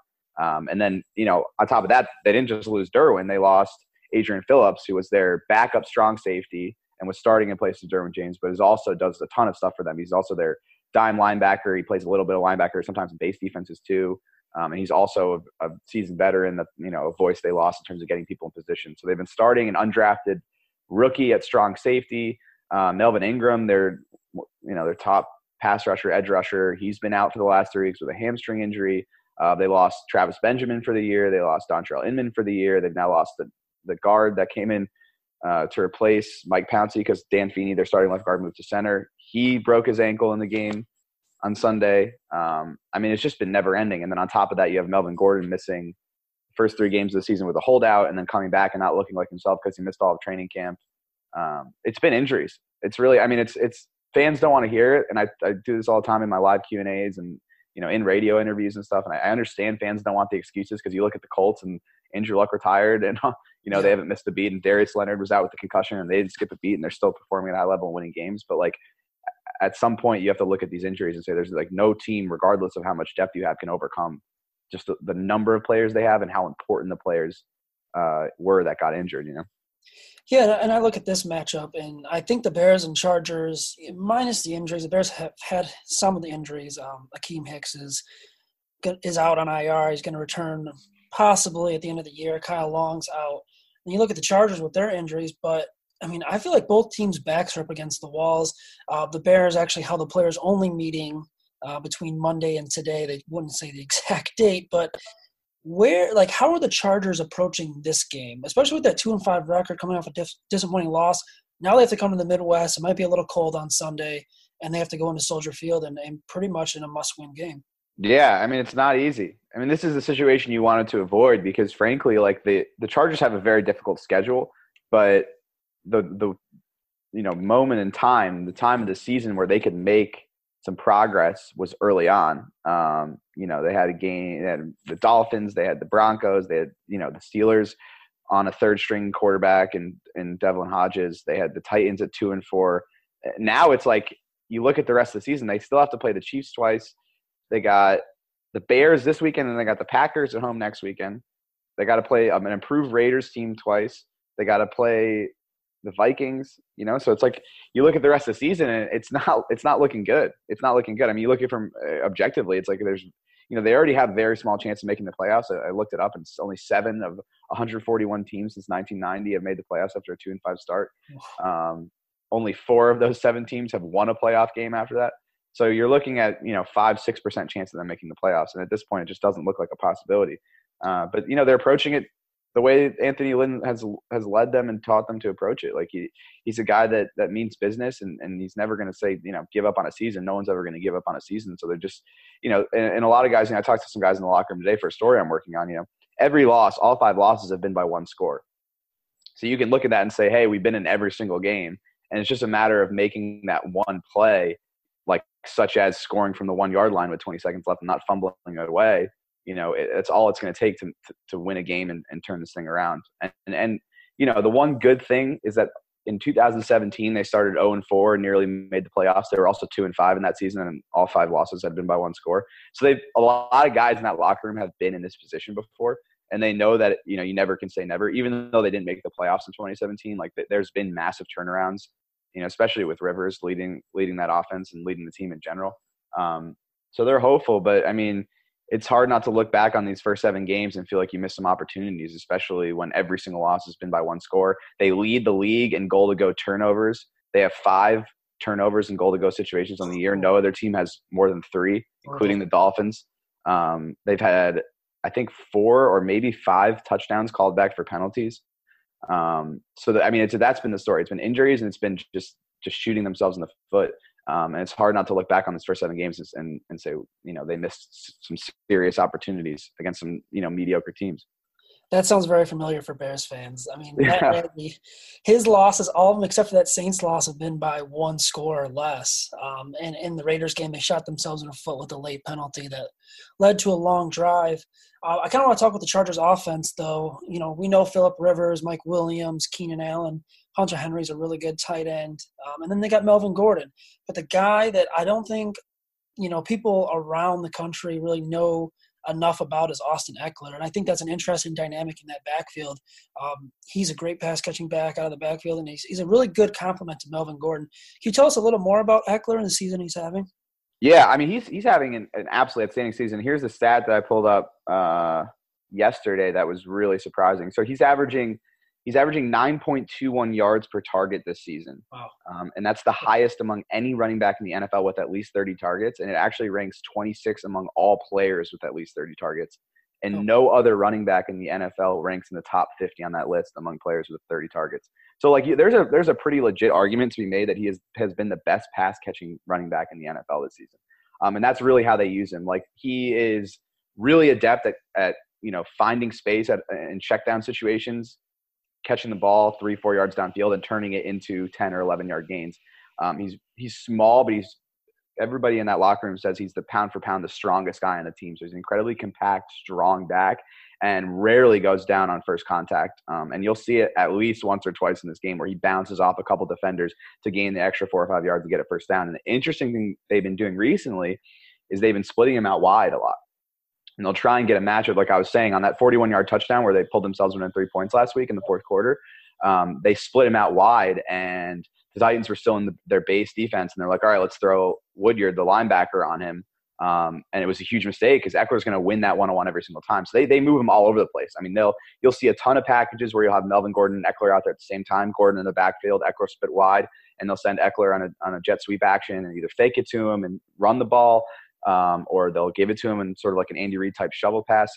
Um, and then, you know, on top of that, they didn't just lose Derwin, they lost Adrian Phillips, who was their backup strong safety and was starting in place of Derwin James, but is also does a ton of stuff for them. He's also their dime linebacker. He plays a little bit of linebacker, sometimes in base defenses too. Um, and he's also a, a seasoned veteran, that you know, a voice they lost in terms of getting people in position. So they've been starting an undrafted rookie at strong safety. Um, Melvin Ingram, their you know their top pass rusher, edge rusher. He's been out for the last three weeks with a hamstring injury. Uh, they lost Travis Benjamin for the year. They lost Dontrelle Inman for the year. They've now lost the, the guard that came in uh, to replace Mike Pouncey because Dan Feeney, their starting left guard, moved to center. He broke his ankle in the game on Sunday. Um, I mean, it's just been never ending. And then on top of that, you have Melvin Gordon missing the first three games of the season with a holdout and then coming back and not looking like himself because he missed all of training camp. Um, it's been injuries. It's really, I mean, it's, it's, fans don't want to hear it. And I, I do this all the time in my live Q and A's and you know, in radio interviews and stuff. And I, I understand fans don't want the excuses because you look at the Colts and Andrew Luck retired and, you know, yeah. they haven't missed a beat and Darius Leonard was out with the concussion and they didn't skip a beat and they're still performing at a high level and winning games. But like at some point you have to look at these injuries and say there's like no team, regardless of how much depth you have, can overcome just the, the number of players they have and how important the players uh, were that got injured, you know? Yeah, and I look at this matchup, and I think the Bears and Chargers, minus the injuries, the Bears have had some of the injuries. Um, Akiem Hicks is is out on IR. He's going to return possibly at the end of the year. Kyle Long's out. And you look at the Chargers with their injuries, but I mean, I feel like both teams' backs are up against the walls. Uh, the Bears actually held the players only meeting uh, between Monday and today. They wouldn't say the exact date, but where like how are the Chargers approaching this game, especially with that two and five record coming off a dis- disappointing loss? Now they have to come to the Midwest. It might be a little cold on Sunday, and they have to go into Soldier Field and, and pretty much in a must-win game. Yeah, I mean it's not easy. I mean this is the situation you wanted to avoid because frankly, like the the Chargers have a very difficult schedule, but the the you know moment in time, the time of the season where they could make some progress was early on. Um, you know, they had a game, they had the Dolphins, they had the Broncos, they had, you know, the Steelers on a third string quarterback and, and Devlin Hodges. They had the Titans at two and four. Now it's like you look at the rest of the season, they still have to play the Chiefs twice. They got the Bears this weekend, and they got the Packers at home next weekend. They got to play um, an improved Raiders team twice. They got to play the Vikings. You know, so it's like you look at the rest of the season and it's not it's not looking good. It's not looking good. I mean, you look at from uh, objectively, it's like there's you know they already have very small chance of making the playoffs. I, I looked it up, and it's only seven of 141 teams since 1990 have made the playoffs after a two and five start. Um, only four of those seven teams have won a playoff game after that. So you're looking at you know five six percent chance of them making the playoffs, and at this point, it just doesn't look like a possibility. Uh, but you know they're approaching it the way Anthony Lynn has has led them and taught them to approach it. Like he he's a guy that that means business, and and he's never going to say you know give up on a season. No one's ever going to give up on a season. So they're just you know, and, and a lot of guys. You know, I talked to some guys in the locker room today for a story I'm working on. You know, every loss, all five losses have been by one score. So you can look at that and say, hey, we've been in every single game, and it's just a matter of making that one play like such as scoring from the one yard line with 20 seconds left and not fumbling it away. You know, it, it's all it's going to take to, to win a game and, and turn this thing around. And, and, and, you know, the one good thing is that in 2017 they started 0 and 4 and nearly made the playoffs. They were also 2 and 5 in that season, and all five losses had been by one score. So they've a lot of guys in that locker room have been in this position before, and they know that you know you never can say never. Even though they didn't make the playoffs in 2017, like there's been massive turnarounds you know, especially with Rivers leading leading that offense and leading the team in general. Um, so they're hopeful, but I mean, it's hard not to look back on these first seven games and feel like you missed some opportunities, especially when every single loss has been by one score. They lead the league in goal to go turnovers. They have five turnovers and goal to go situations on the year. No other team has more than three, including the Dolphins. Um, they've had, I think, four or maybe five touchdowns called back for penalties. Um, so that, I mean, it's, that's been the story. It's been injuries and it's been just just shooting themselves in the foot. Um, and it's hard not to look back on these first seven games and, and say, you know, they missed some serious opportunities against some, you know, mediocre teams. That sounds very familiar for Bears fans. I mean, yeah. his losses, all of them except for that Saints loss, have been by one score or less. Um, and in the Raiders game, they shot themselves in the foot with a late penalty that led to a long drive. Uh, I kind of want to talk about the Chargers offense, though. You know, we know Philip Rivers, Mike Williams, Keenan Allen, Hunter Henry's a really good tight end, um, and then they got Melvin Gordon. But the guy that I don't think, you know, people around the country really know enough about is Austin Ekeler. and I think that's an interesting dynamic in that backfield. Um, he's a great pass catching back out of the backfield, and he's, he's a really good complement to Melvin Gordon. Can you tell us a little more about Eckler and the season he's having? Yeah, I mean he's he's having an, an absolutely outstanding season. Here's the stat that I pulled up uh, yesterday that was really surprising. So he's averaging he's averaging 9.21 yards per target this season, wow. um, and that's the highest among any running back in the NFL with at least 30 targets. And it actually ranks 26 among all players with at least 30 targets. And oh. no other running back in the NFL ranks in the top 50 on that list among players with 30 targets. So like there's a there's a pretty legit argument to be made that he has has been the best pass catching running back in the NFL this season, um, and that's really how they use him. Like he is really adept at, at you know finding space at in check down situations, catching the ball three four yards downfield and turning it into ten or eleven yard gains. Um, he's he's small, but he's everybody in that locker room says he's the pound for pound the strongest guy on the team. So he's an incredibly compact, strong back, and rarely goes down on first contact. Um, and you'll see it at least once or twice in this game where he bounces off a couple defenders to gain the extra four or five yards to get a first down. And the interesting thing they've been doing recently is they've been splitting him out wide a lot. And they'll try and get a matchup, like I was saying, on that 41 yard touchdown where they pulled themselves within three points last week in the fourth quarter. Um, they split him out wide, and the Titans were still in the, their base defense, and they're like, all right, let's throw Woodyard, the linebacker, on him. Um, and it was a huge mistake because Ekeler's going to win that one on one every single time. So they, they move him all over the place. I mean, they'll you'll see a ton of packages where you'll have Melvin Gordon and Ekeler out there at the same time. Gordon in the backfield, Ekeler split wide, and they'll send Ekeler on a on a jet sweep action and either fake it to him and run the ball, um, or they'll give it to him in sort of like an Andy Reid type shovel pass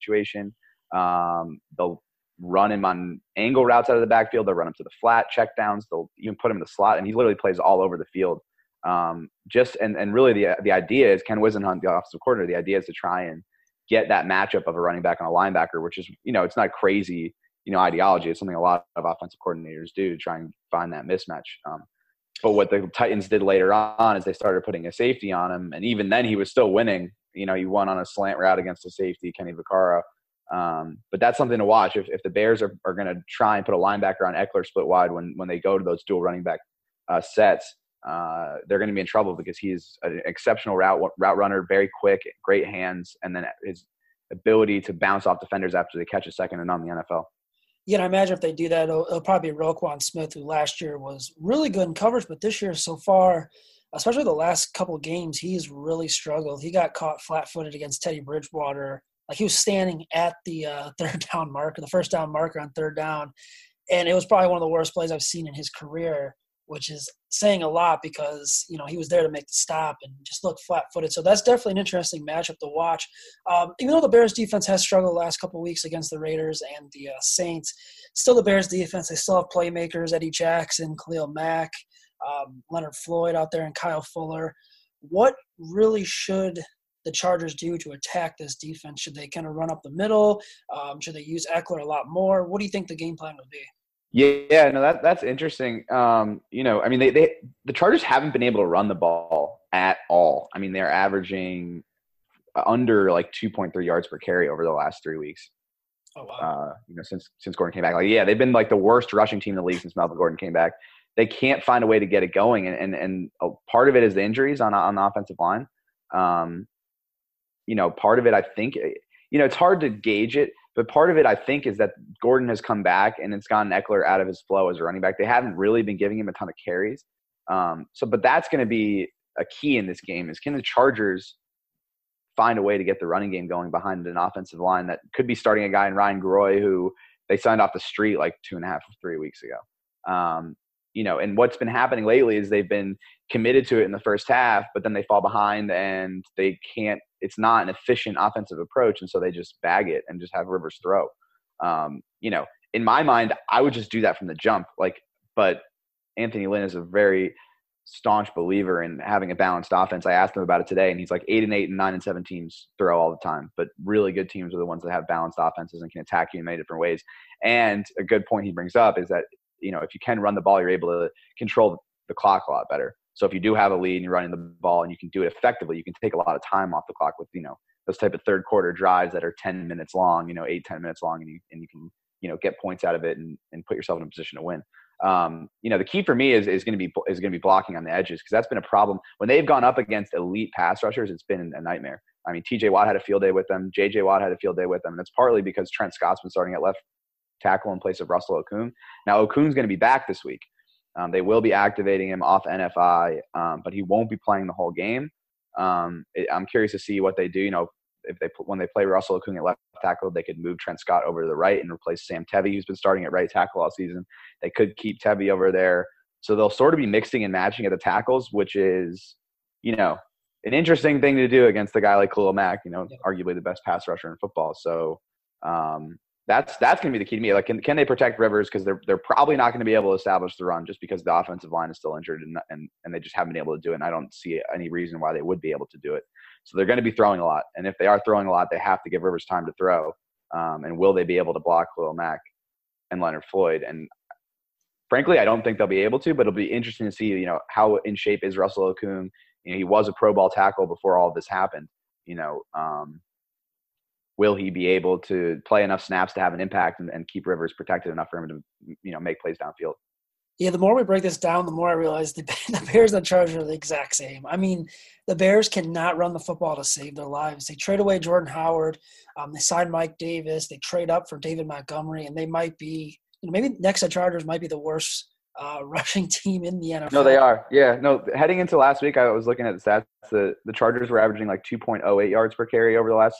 situation. Um, they'll run him on angle routes out of the backfield. They'll run him to the flat checkdowns. They'll even put him in the slot, and he literally plays all over the field. Um, just and, and really the the idea is Ken Whisenhunt, the offensive coordinator. The idea is to try and get that matchup of a running back and a linebacker, which is you know it's not crazy you know ideology. It's something a lot of offensive coordinators do to try and find that mismatch. Um, but what the Titans did later on is they started putting a safety on him, and even then he was still winning. You know, he won on a slant route against a safety, Kenny Vaccaro. Um, but that's something to watch. If, if the Bears are, are going to try and put a linebacker on Ekeler split wide when, when they go to those dual running back uh, sets, uh, they're going to be in trouble because he's an exceptional route route runner, very quick, great hands, and then his ability to bounce off defenders after they catch a second and on the NFL. You know, I imagine if they do that, it'll, it'll, probably be Roquan Smith, who last year was really good in coverage, but this year so far, especially the last couple games, he's really struggled. He got caught flat-footed against Teddy Bridgewater. Like he was standing at the uh, third down marker, the first down marker on third down, and it was probably one of the worst plays I've seen in his career which is saying a lot because you know he was there to make the stop and just look flat-footed. So that's definitely an interesting matchup to watch. Um, even though the Bears defense has struggled the last couple weeks against the Raiders and the uh, Saints, still the Bears defense they still have playmakers: Eddie Jackson, Khalil Mack, um, Leonard Floyd out there, and Kyle Fuller. What really should the Chargers do to attack this defense? Should they kind of run up the middle? Um, should they use Ekeler a lot more? What do you think the game plan would be? Yeah, no, that that's interesting. Um, you know, I mean, they, they the Chargers haven't been able to run the ball at all. I mean, they're averaging under like 2.3 yards per carry over the last three weeks. Oh wow! Uh, you know, since since Gordon came back, like yeah, they've been like the worst rushing team in the league since Melvin Gordon came back. They can't find a way to get it going, and and, and part of it is the injuries on on the offensive line. Um, you know, part of it, I think, you know, it's hard to gauge it but part of it, I think, is that Gordon has come back and it's gotten Ekeler out of his flow as a running back. They haven't really been giving him a ton of carries. Um, so, but that's going to be a key in this game is can the Chargers find a way to get the running game going behind an offensive line that could be starting a guy in Ryan Groy who they signed off the street like two and a half, three weeks ago. Um, you know, and what's been happening lately is they've been committed to it in the first half, but then they fall behind and they can't. It's not an efficient offensive approach, and so they just bag it and just have Rivers throw. Um, you know, in my mind, I would just do that from the jump. Like, but Anthony Lynn is a very staunch believer in having a balanced offense. I asked him about it today, and he's like eight and eight and nine and seven teams throw all the time, but really good teams are the ones that have balanced offenses and can attack you in many different ways. And a good point he brings up is that you know, if you can run the ball, you're able to control the clock a lot better. So if you do have a lead and you're running the ball and you can do it effectively, you can take a lot of time off the clock with, you know, those type of third quarter drives that are 10 minutes long, you know, eight, 10 minutes long, and you, and you can, you know, get points out of it and, and put yourself in a position to win. Um, you know, the key for me is, is going to be, is going to be blocking on the edges because that's been a problem when they've gone up against elite pass rushers. It's been a nightmare. I mean, TJ Watt had a field day with them. JJ Watt had a field day with them. And it's partly because Trent Scott's been starting at left tackle in place of Russell Okung. Now Okung's going to be back this week. Um, they will be activating him off NFI, um, but he won't be playing the whole game. Um, it, I'm curious to see what they do. You know, if they when they play Russell Okung at left tackle, they could move Trent Scott over to the right and replace Sam Tevi, who's been starting at right tackle all season. They could keep Tevi over there, so they'll sort of be mixing and matching at the tackles, which is, you know, an interesting thing to do against a guy like Khalil Mack. You know, arguably the best pass rusher in football. So, um, that's that's going to be the key to me. Like, can, can they protect Rivers because they're they're probably not going to be able to establish the run just because the offensive line is still injured and and and they just haven't been able to do it. And I don't see any reason why they would be able to do it. So they're going to be throwing a lot, and if they are throwing a lot, they have to give Rivers time to throw. Um, and will they be able to block Khalil Mack and Leonard Floyd? And frankly, I don't think they'll be able to. But it'll be interesting to see, you know, how in shape is Russell Okung. You know, he was a Pro Bowl tackle before all this happened. You know, um, will he be able to play enough snaps to have an impact and, and keep Rivers protected enough for him to you know make plays downfield? Yeah, the more we break this down, the more I realize the, the Bears and the Chargers are the exact same. I mean, the Bears cannot run the football to save their lives. They trade away Jordan Howard. Um, they sign Mike Davis. They trade up for David Montgomery, and they might be, you know, maybe next to Chargers might be the worst uh, rushing team in the NFL. No, they are. Yeah, no. Heading into last week, I was looking at the stats. The the Chargers were averaging like 2.08 yards per carry over the last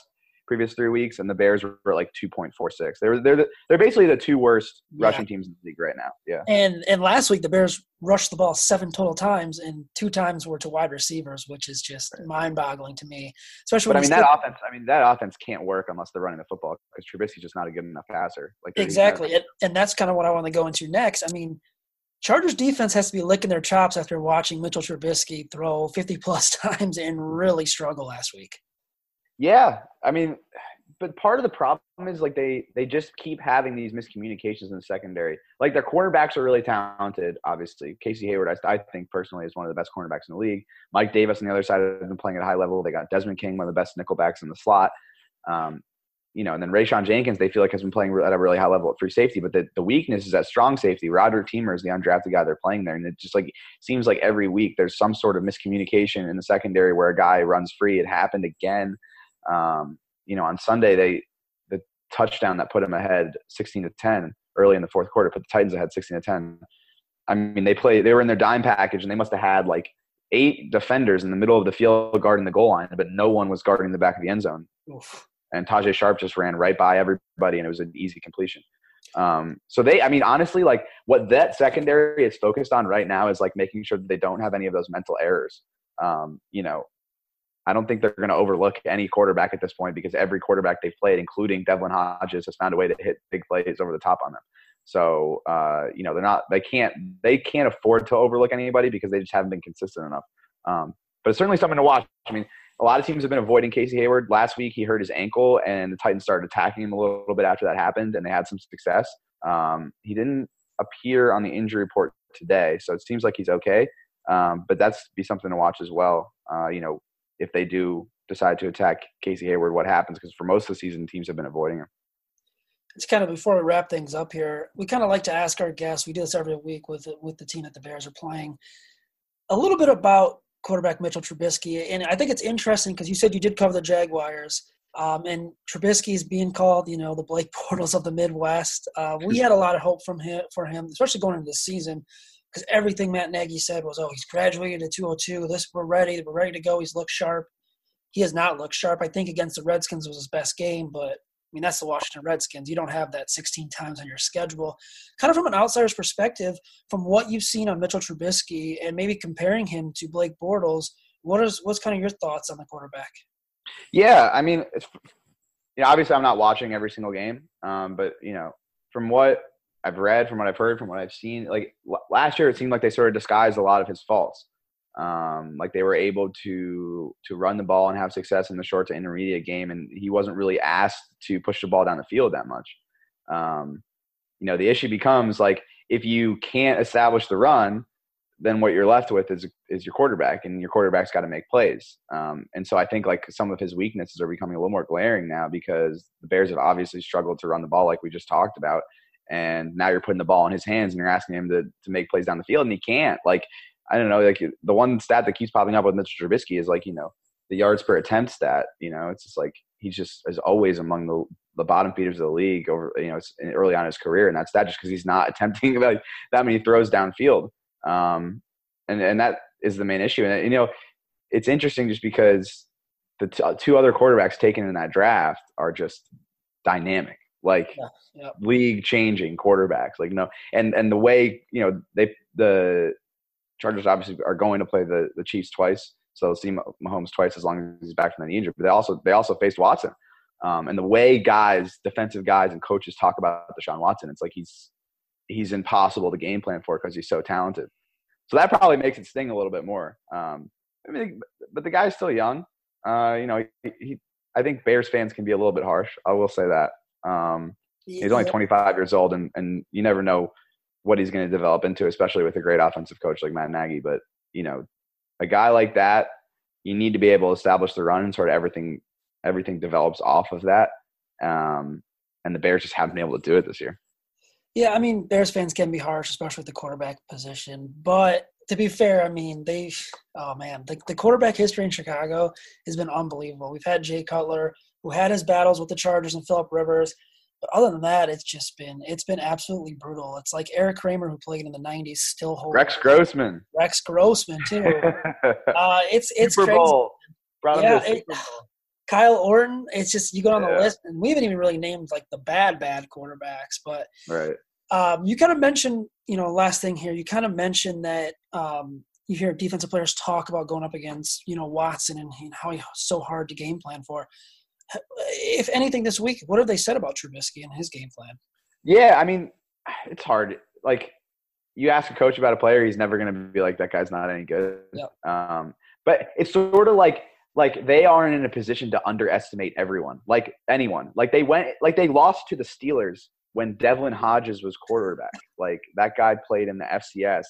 previous three weeks, and the Bears were like 2.46. They're they're the, they're basically the two worst yeah. rushing teams in the league right now. Yeah. And and last week the Bears rushed the ball seven total times, and two times were to wide receivers, which is just mind-boggling to me. Especially. But I mean that offense. I mean that offense can't work unless they're running the football because Trubisky's just not a good enough passer. Like exactly, and, and that's kind of what I want to go into next. I mean. Chargers defense has to be licking their chops after watching Mitchell Trubisky throw 50 plus times and really struggle last week. Yeah, I mean, but part of the problem is like they they just keep having these miscommunications in the secondary. Like their cornerbacks are really talented. Obviously, Casey Hayward, I, I think personally, is one of the best cornerbacks in the league. Mike Davis on the other side has been playing at a high level. They got Desmond King, one of the best nickelbacks in the slot. Um, you know, and then Rayshawn Jenkins, they feel like has been playing at a really high level at free safety. But the, the weakness is at strong safety. Roderic Teamer is the undrafted guy they're playing there. And it just like seems like every week there's some sort of miscommunication in the secondary where a guy runs free. It happened again. Um, you know, on Sunday they the touchdown that put them ahead 16 to 10 early in the fourth quarter, put the Titans ahead 16 to 10. I mean, they play. They were in their dime package, and they must have had like eight defenders in the middle of the field guarding the goal line, but no one was guarding the back of the end zone. Oof. And Tajaé Sharpe just ran right by everybody, and it was an easy completion. Um, so they, I mean, honestly, like what that secondary is focused on right now is like making sure that they don't have any of those mental errors. Um, you know, I don't think they're going to overlook any quarterback at this point because every quarterback they've played, including Devlin Hodges, has found a way to hit big plays over the top on them. So uh, you know they're not they can't they can't afford to overlook anybody because they just haven't been consistent enough. Um, but it's certainly something to watch. I mean, a lot of teams have been avoiding Casey Hayward. Last week he hurt his ankle, and the Titans started attacking him a little, little bit after that happened, and they had some success. Um, he didn't appear on the injury report today, so it seems like he's okay. Um, but that's be something to watch as well. Uh, you know, if they do decide to attack Casey Hayward, what happens? Because for most of the season, teams have been avoiding him. It's kind of before we wrap things up here. We kind of like to ask our guests. We do this every week with with the team that the Bears are playing. A little bit about quarterback Mitchell Trubisky, and I think it's interesting because you said you did cover the Jaguars, um, and Trubisky is being called, you know, the Blake Bortles of the Midwest. Uh, we had a lot of hope from him for him, especially going into the season because everything Matt Nagy said was, "Oh, he's graduated to 202. This we're ready. We're ready to go. He's looked sharp. He has not looked sharp. I think against the Redskins was his best game, but I mean that's the Washington Redskins. You don't have that 16 times on your schedule. Kind of from an outsider's perspective, from what you've seen on Mitchell Trubisky and maybe comparing him to Blake Bortles, what is what's kind of your thoughts on the quarterback? Yeah, I mean, you know, obviously I'm not watching every single game, um, but you know, from what I've read, from what I've heard, from what I've seen, like last year, it seemed like they sort of disguised a lot of his faults. Um, like they were able to to run the ball and have success in the short to intermediate game, and he wasn't really asked to push the ball down the field that much. Um, you know, the issue becomes like if you can't establish the run, then what you're left with is is your quarterback, and your quarterback's got to make plays. Um, and so I think like some of his weaknesses are becoming a little more glaring now because the Bears have obviously struggled to run the ball, like we just talked about and now you're putting the ball in his hands and you're asking him to, to make plays down the field and he can't. Like i don't know like the one stat that keeps popping up with mitchell trubisky is like you know the yards per attempt stat you know it's just like he's just is always among the the bottom feeders of the league over you know early on in his career. And that's that just because he's not attempting like that many throws downfield. Um and and that is the main issue. And you know it's interesting just because the t- two other quarterbacks taken in that draft are just dynamic like yeah, yeah. league changing quarterbacks. Like no, and and the way you know they the Chargers obviously are going to play the the Chiefs twice, so they'll see Mahomes twice as long as he's back from the injury. But they also they also faced Watson, um, and the way guys, defensive guys, and coaches talk about Deshaun Watson, it's like he's he's impossible to game plan for because he's so talented. So that probably makes it sting a little bit more. Um, I mean, but the guy's still young. Uh, you know, he, he, I think Bears fans can be a little bit harsh. I will say that. Um, yeah. He's only 25 years old, and, and you never know what he's going to develop into, especially with a great offensive coach like Matt Nagy. But, you know, a guy like that, you need to be able to establish the run and sort of everything everything develops off of that. Um, and the Bears just haven't been able to do it this year. Yeah, I mean, Bears fans can be harsh, especially with the quarterback position. But to be fair, I mean, they, oh man, the, the quarterback history in Chicago has been unbelievable. We've had Jay Cutler, who had his battles with the Chargers and Philip Rivers. But other than that, it's just been it's been absolutely brutal. It's like Erik Kramer, who played in the '90s, still holds. Rex Grossman. Rex Grossman too. uh, it's it's Super crazy. Bowl. Brought yeah, it, Kyle Orton. It's just you go on the list, and we haven't even really named like the bad bad quarterbacks. But right. Um, you kind of mentioned, you know, last thing here. You kind of mentioned that um, you hear defensive players talk about going up against, you know, Watson and, and how he's so hard to game plan for if anything this week, what have they said about Trubisky and his game plan? Yeah, I mean, it's hard. Like you ask a coach about a player, he's never going to be like that guy's not any good. Yep. Um, but it's sort of like like they aren't in a position to underestimate everyone, like anyone. Like they went, like they lost to the Steelers when Devlin Hodges was quarterback. Like that guy played in the FCS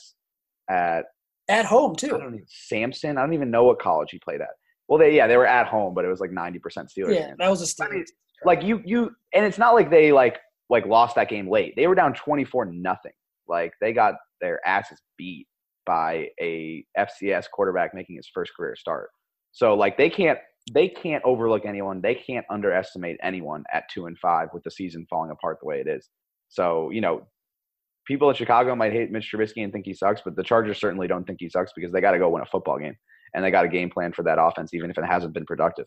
at at home too. I don't even, Samford. I don't even know what college he played at. Well, they yeah they were at home, but it was like ninety percent Steelers. Yeah, that was a Steelers. I mean, like you you and it's not like they like like lost that game late. They were down twenty four nothing. Like they got their asses beat by a FCS quarterback making his first career start. So like they can't they can't overlook anyone. They can't underestimate anyone at two and five with the season falling apart the way it is. So you know, people in Chicago might hate Mitch Trubisky and think he sucks, but the Chargers certainly don't think he sucks because they got to go win a football game and they got a game plan for that offense, even if it hasn't been productive.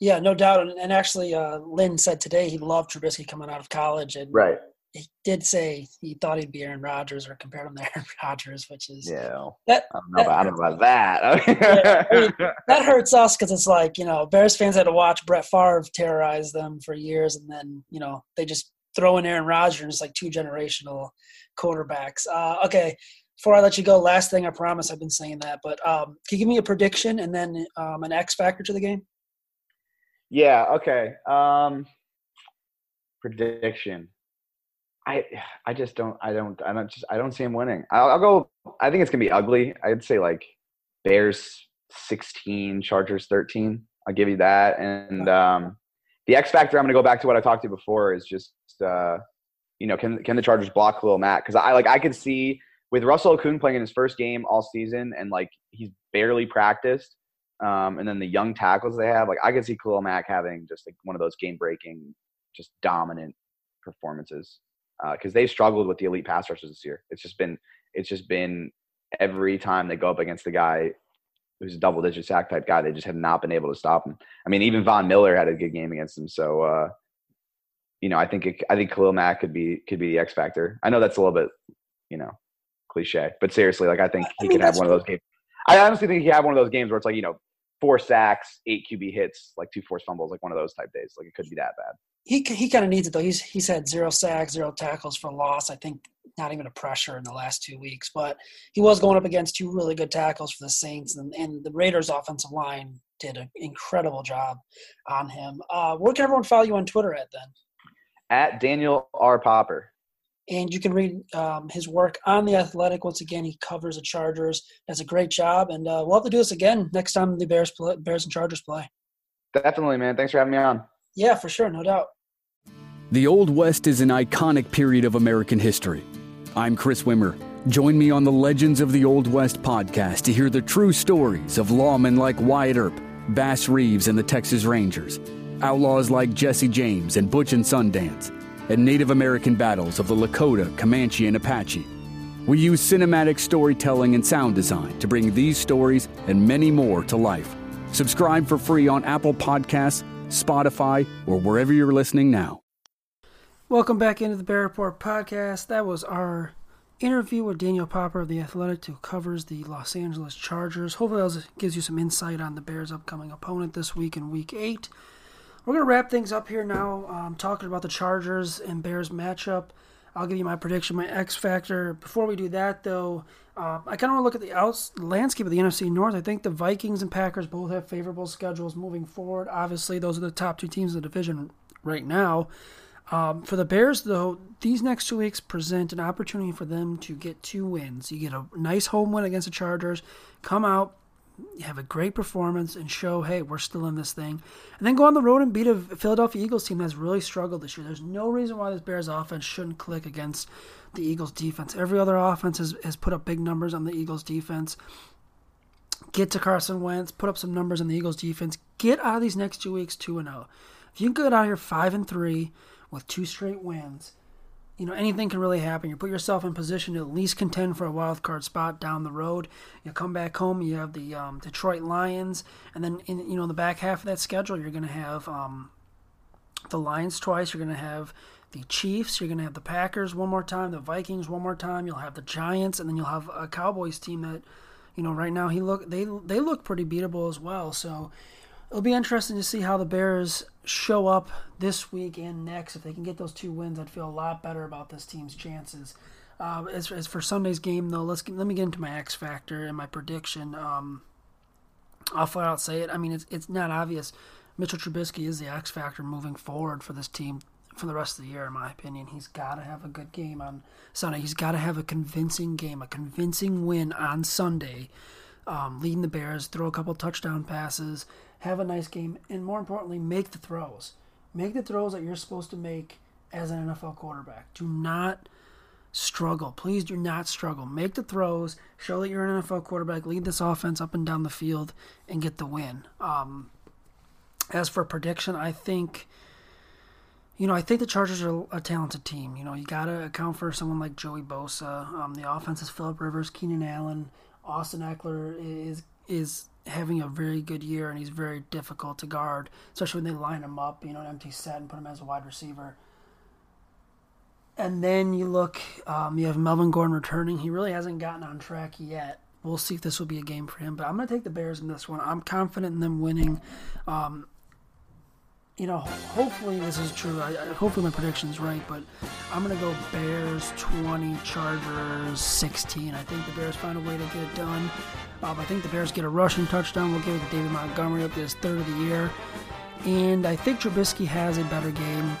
Yeah, no doubt. And, and actually, uh, Lynn said today he loved Trubisky coming out of college, and right. He did say he thought he'd be Aaron Rodgers or compared him to Aaron Rodgers, which is yeah. That, I, don't know that, about, I don't know about that. yeah, I mean, that hurts us because it's like you know Bears fans had to watch Brett Favre terrorize them for years, and then you know they just throw in Aaron Rodgers and it's like two generational quarterbacks. Uh, okay, before I let you go, last thing I promise I've been saying that, but um, can you give me a prediction and then um, an X factor to the game? Yeah. Okay. Um, prediction. I I just don't I don't I don't just I don't see him winning. I'll, I'll go. I think it's gonna be ugly. I'd say like Bears sixteen, Chargers thirteen. I'll give you that. And um, the X factor, I'm gonna go back to what I talked to before. Is just uh, you know can can the Chargers block Khalil Mack? Because I like I could see with Russell Okung playing in his first game all season and like he's barely practiced. Um, and then the young tackles they have, like I could see Khalil Mack having just like one of those game breaking, just dominant performances because uh, they've struggled with the elite pass rushers this year. It's just been it's just been every time they go up against the guy who's a double digit sack type guy, they just have not been able to stop him. I mean, even Von Miller had a good game against him. So uh, you know, I think it, I think Khalil Mack could be could be the X factor. I know that's a little bit you know cliche, but seriously, like I think he I mean, could have one of those games. I honestly think he had one of those games where it's like you know four sacks, eight QB hits, like two forced fumbles, like one of those type days. Like it could be that bad he he kind of needs it though. He's he's had zero sacks, zero tackles for loss. I think not even a pressure in the last two weeks. But he was going up against two really good tackles for the Saints, and, and the Raiders' offensive line did an incredible job on him. Uh, where can everyone follow you on Twitter at then? At Daniel R. Popper. And you can read um, his work on the Athletic. Once again, he covers the Chargers. Does a great job, and uh, we'll have to do this again next time the Bears play, Bears and Chargers play. Definitely, man. Thanks for having me on. Yeah, for sure, no doubt. The Old West is an iconic period of American history. I'm Chris Wimmer. Join me on the Legends of the Old West podcast to hear the true stories of lawmen like Wyatt Earp, Bass Reeves, and the Texas Rangers, outlaws like Jesse James and Butch and Sundance, and Native American battles of the Lakota, Comanche, and Apache. We use cinematic storytelling and sound design to bring these stories and many more to life. Subscribe for free on Apple Podcasts, Spotify, or wherever you're listening now. Welcome back into the Bear Report podcast. That was our interview with Daniel Popper of The Athletic, who covers the Los Angeles Chargers. Hopefully, that gives you some insight on the Bears' upcoming opponent this week in Week 8. We're going to wrap things up here now, um, talking about the Chargers and Bears matchup. I'll give you my prediction, my X factor. Before we do that, though, uh, I kind of want to look at the outs, landscape of the NFC North. I think the Vikings and Packers both have favorable schedules moving forward. Obviously, those are the top two teams in the division right now. Um, for the Bears, though, these next two weeks present an opportunity for them to get two wins. You get a nice home win against the Chargers, come out, have a great performance, and show, hey, we're still in this thing. And then go on the road and beat a Philadelphia Eagles team that's really struggled this year. There's no reason why this Bears offense shouldn't click against the Eagles defense. Every other offense has, has put up big numbers on the Eagles defense. Get to Carson Wentz, put up some numbers on the Eagles defense. Get out of these next two weeks 2 0. If you can get out here 5 and 3, with two straight wins, you know anything can really happen. You put yourself in position to at least contend for a wild card spot down the road. You come back home, you have the um, Detroit Lions, and then in you know the back half of that schedule, you're going to have um, the Lions twice. You're going to have the Chiefs. You're going to have the Packers one more time, the Vikings one more time. You'll have the Giants, and then you'll have a Cowboys team that, you know, right now he look they they look pretty beatable as well. So it'll be interesting to see how the Bears show up this week and next. If they can get those two wins, I'd feel a lot better about this team's chances. Uh, as, as for Sunday's game, though, let's get, let me get into my X factor and my prediction. Um, I'll flat out say it. I mean, it's it's not obvious. Mitchell Trubisky is the X factor moving forward for this team for the rest of the year, in my opinion. He's got to have a good game on Sunday. He's got to have a convincing game, a convincing win on Sunday, um, leading the Bears, throw a couple touchdown passes, have a nice game, and more importantly, make the throws. Make the throws that you're supposed to make as an NFL quarterback. Do not struggle. Please do not struggle. Make the throws. Show that you're an NFL quarterback. Lead this offense up and down the field and get the win. Um, as for prediction, I think you know, I think the Chargers are a talented team. You know, you got to account for someone like Joey Bosa. Um, the offense is Philip Rivers, Keenan Allen, Austin Ekeler is is having a very good year, and he's very difficult to guard, especially when they line him up, you know, an empty set and put him as a wide receiver. And then you look, um, you have Melvin Gordon returning. He really hasn't gotten on track yet. We'll see if this will be a game for him. But I'm going to take the Bears in this one. I'm confident in them winning. Um, you know, hopefully this is true. I, I, hopefully my prediction's right, but I'm going to go Bears 20, Chargers 16. I think the Bears find a way to get it done. Um, I think the Bears get a rushing touchdown. We'll give it to David Montgomery up to his third of the year. And I think Trubisky has a better game.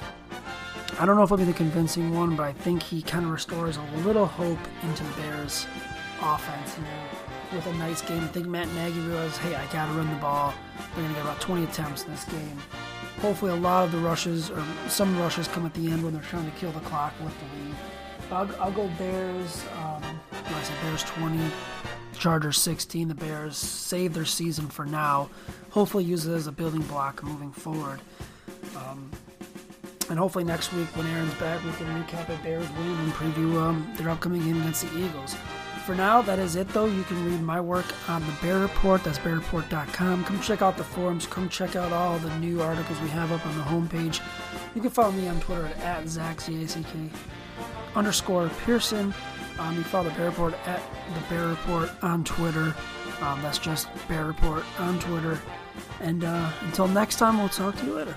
I don't know if it'll be the convincing one, but I think he kind of restores a little hope into the Bears' offense here with a nice game. I think Matt Nagy realizes, hey, I got to run the ball. We're going to get about 20 attempts in this game hopefully a lot of the rushes or some rushes come at the end when they're trying to kill the clock with the lead. I'll, I'll go Bears. Um, I said Bears 20, Chargers 16. The Bears save their season for now. Hopefully, use it as a building block moving forward. Um, and hopefully next week when Aaron's back, we can recap a Bears win and preview um, their upcoming game against the Eagles. For now, that is it though. You can read my work on the Bear Report. That's bearreport.com. Come check out the forums. Come check out all the new articles we have up on the homepage. You can follow me on Twitter at, at Zack, Z-A-C-K, underscore Pearson. Um, you follow the Bear Report at the Bear Report on Twitter. Um, that's just Bear Report on Twitter. And uh, until next time, we'll talk to you later.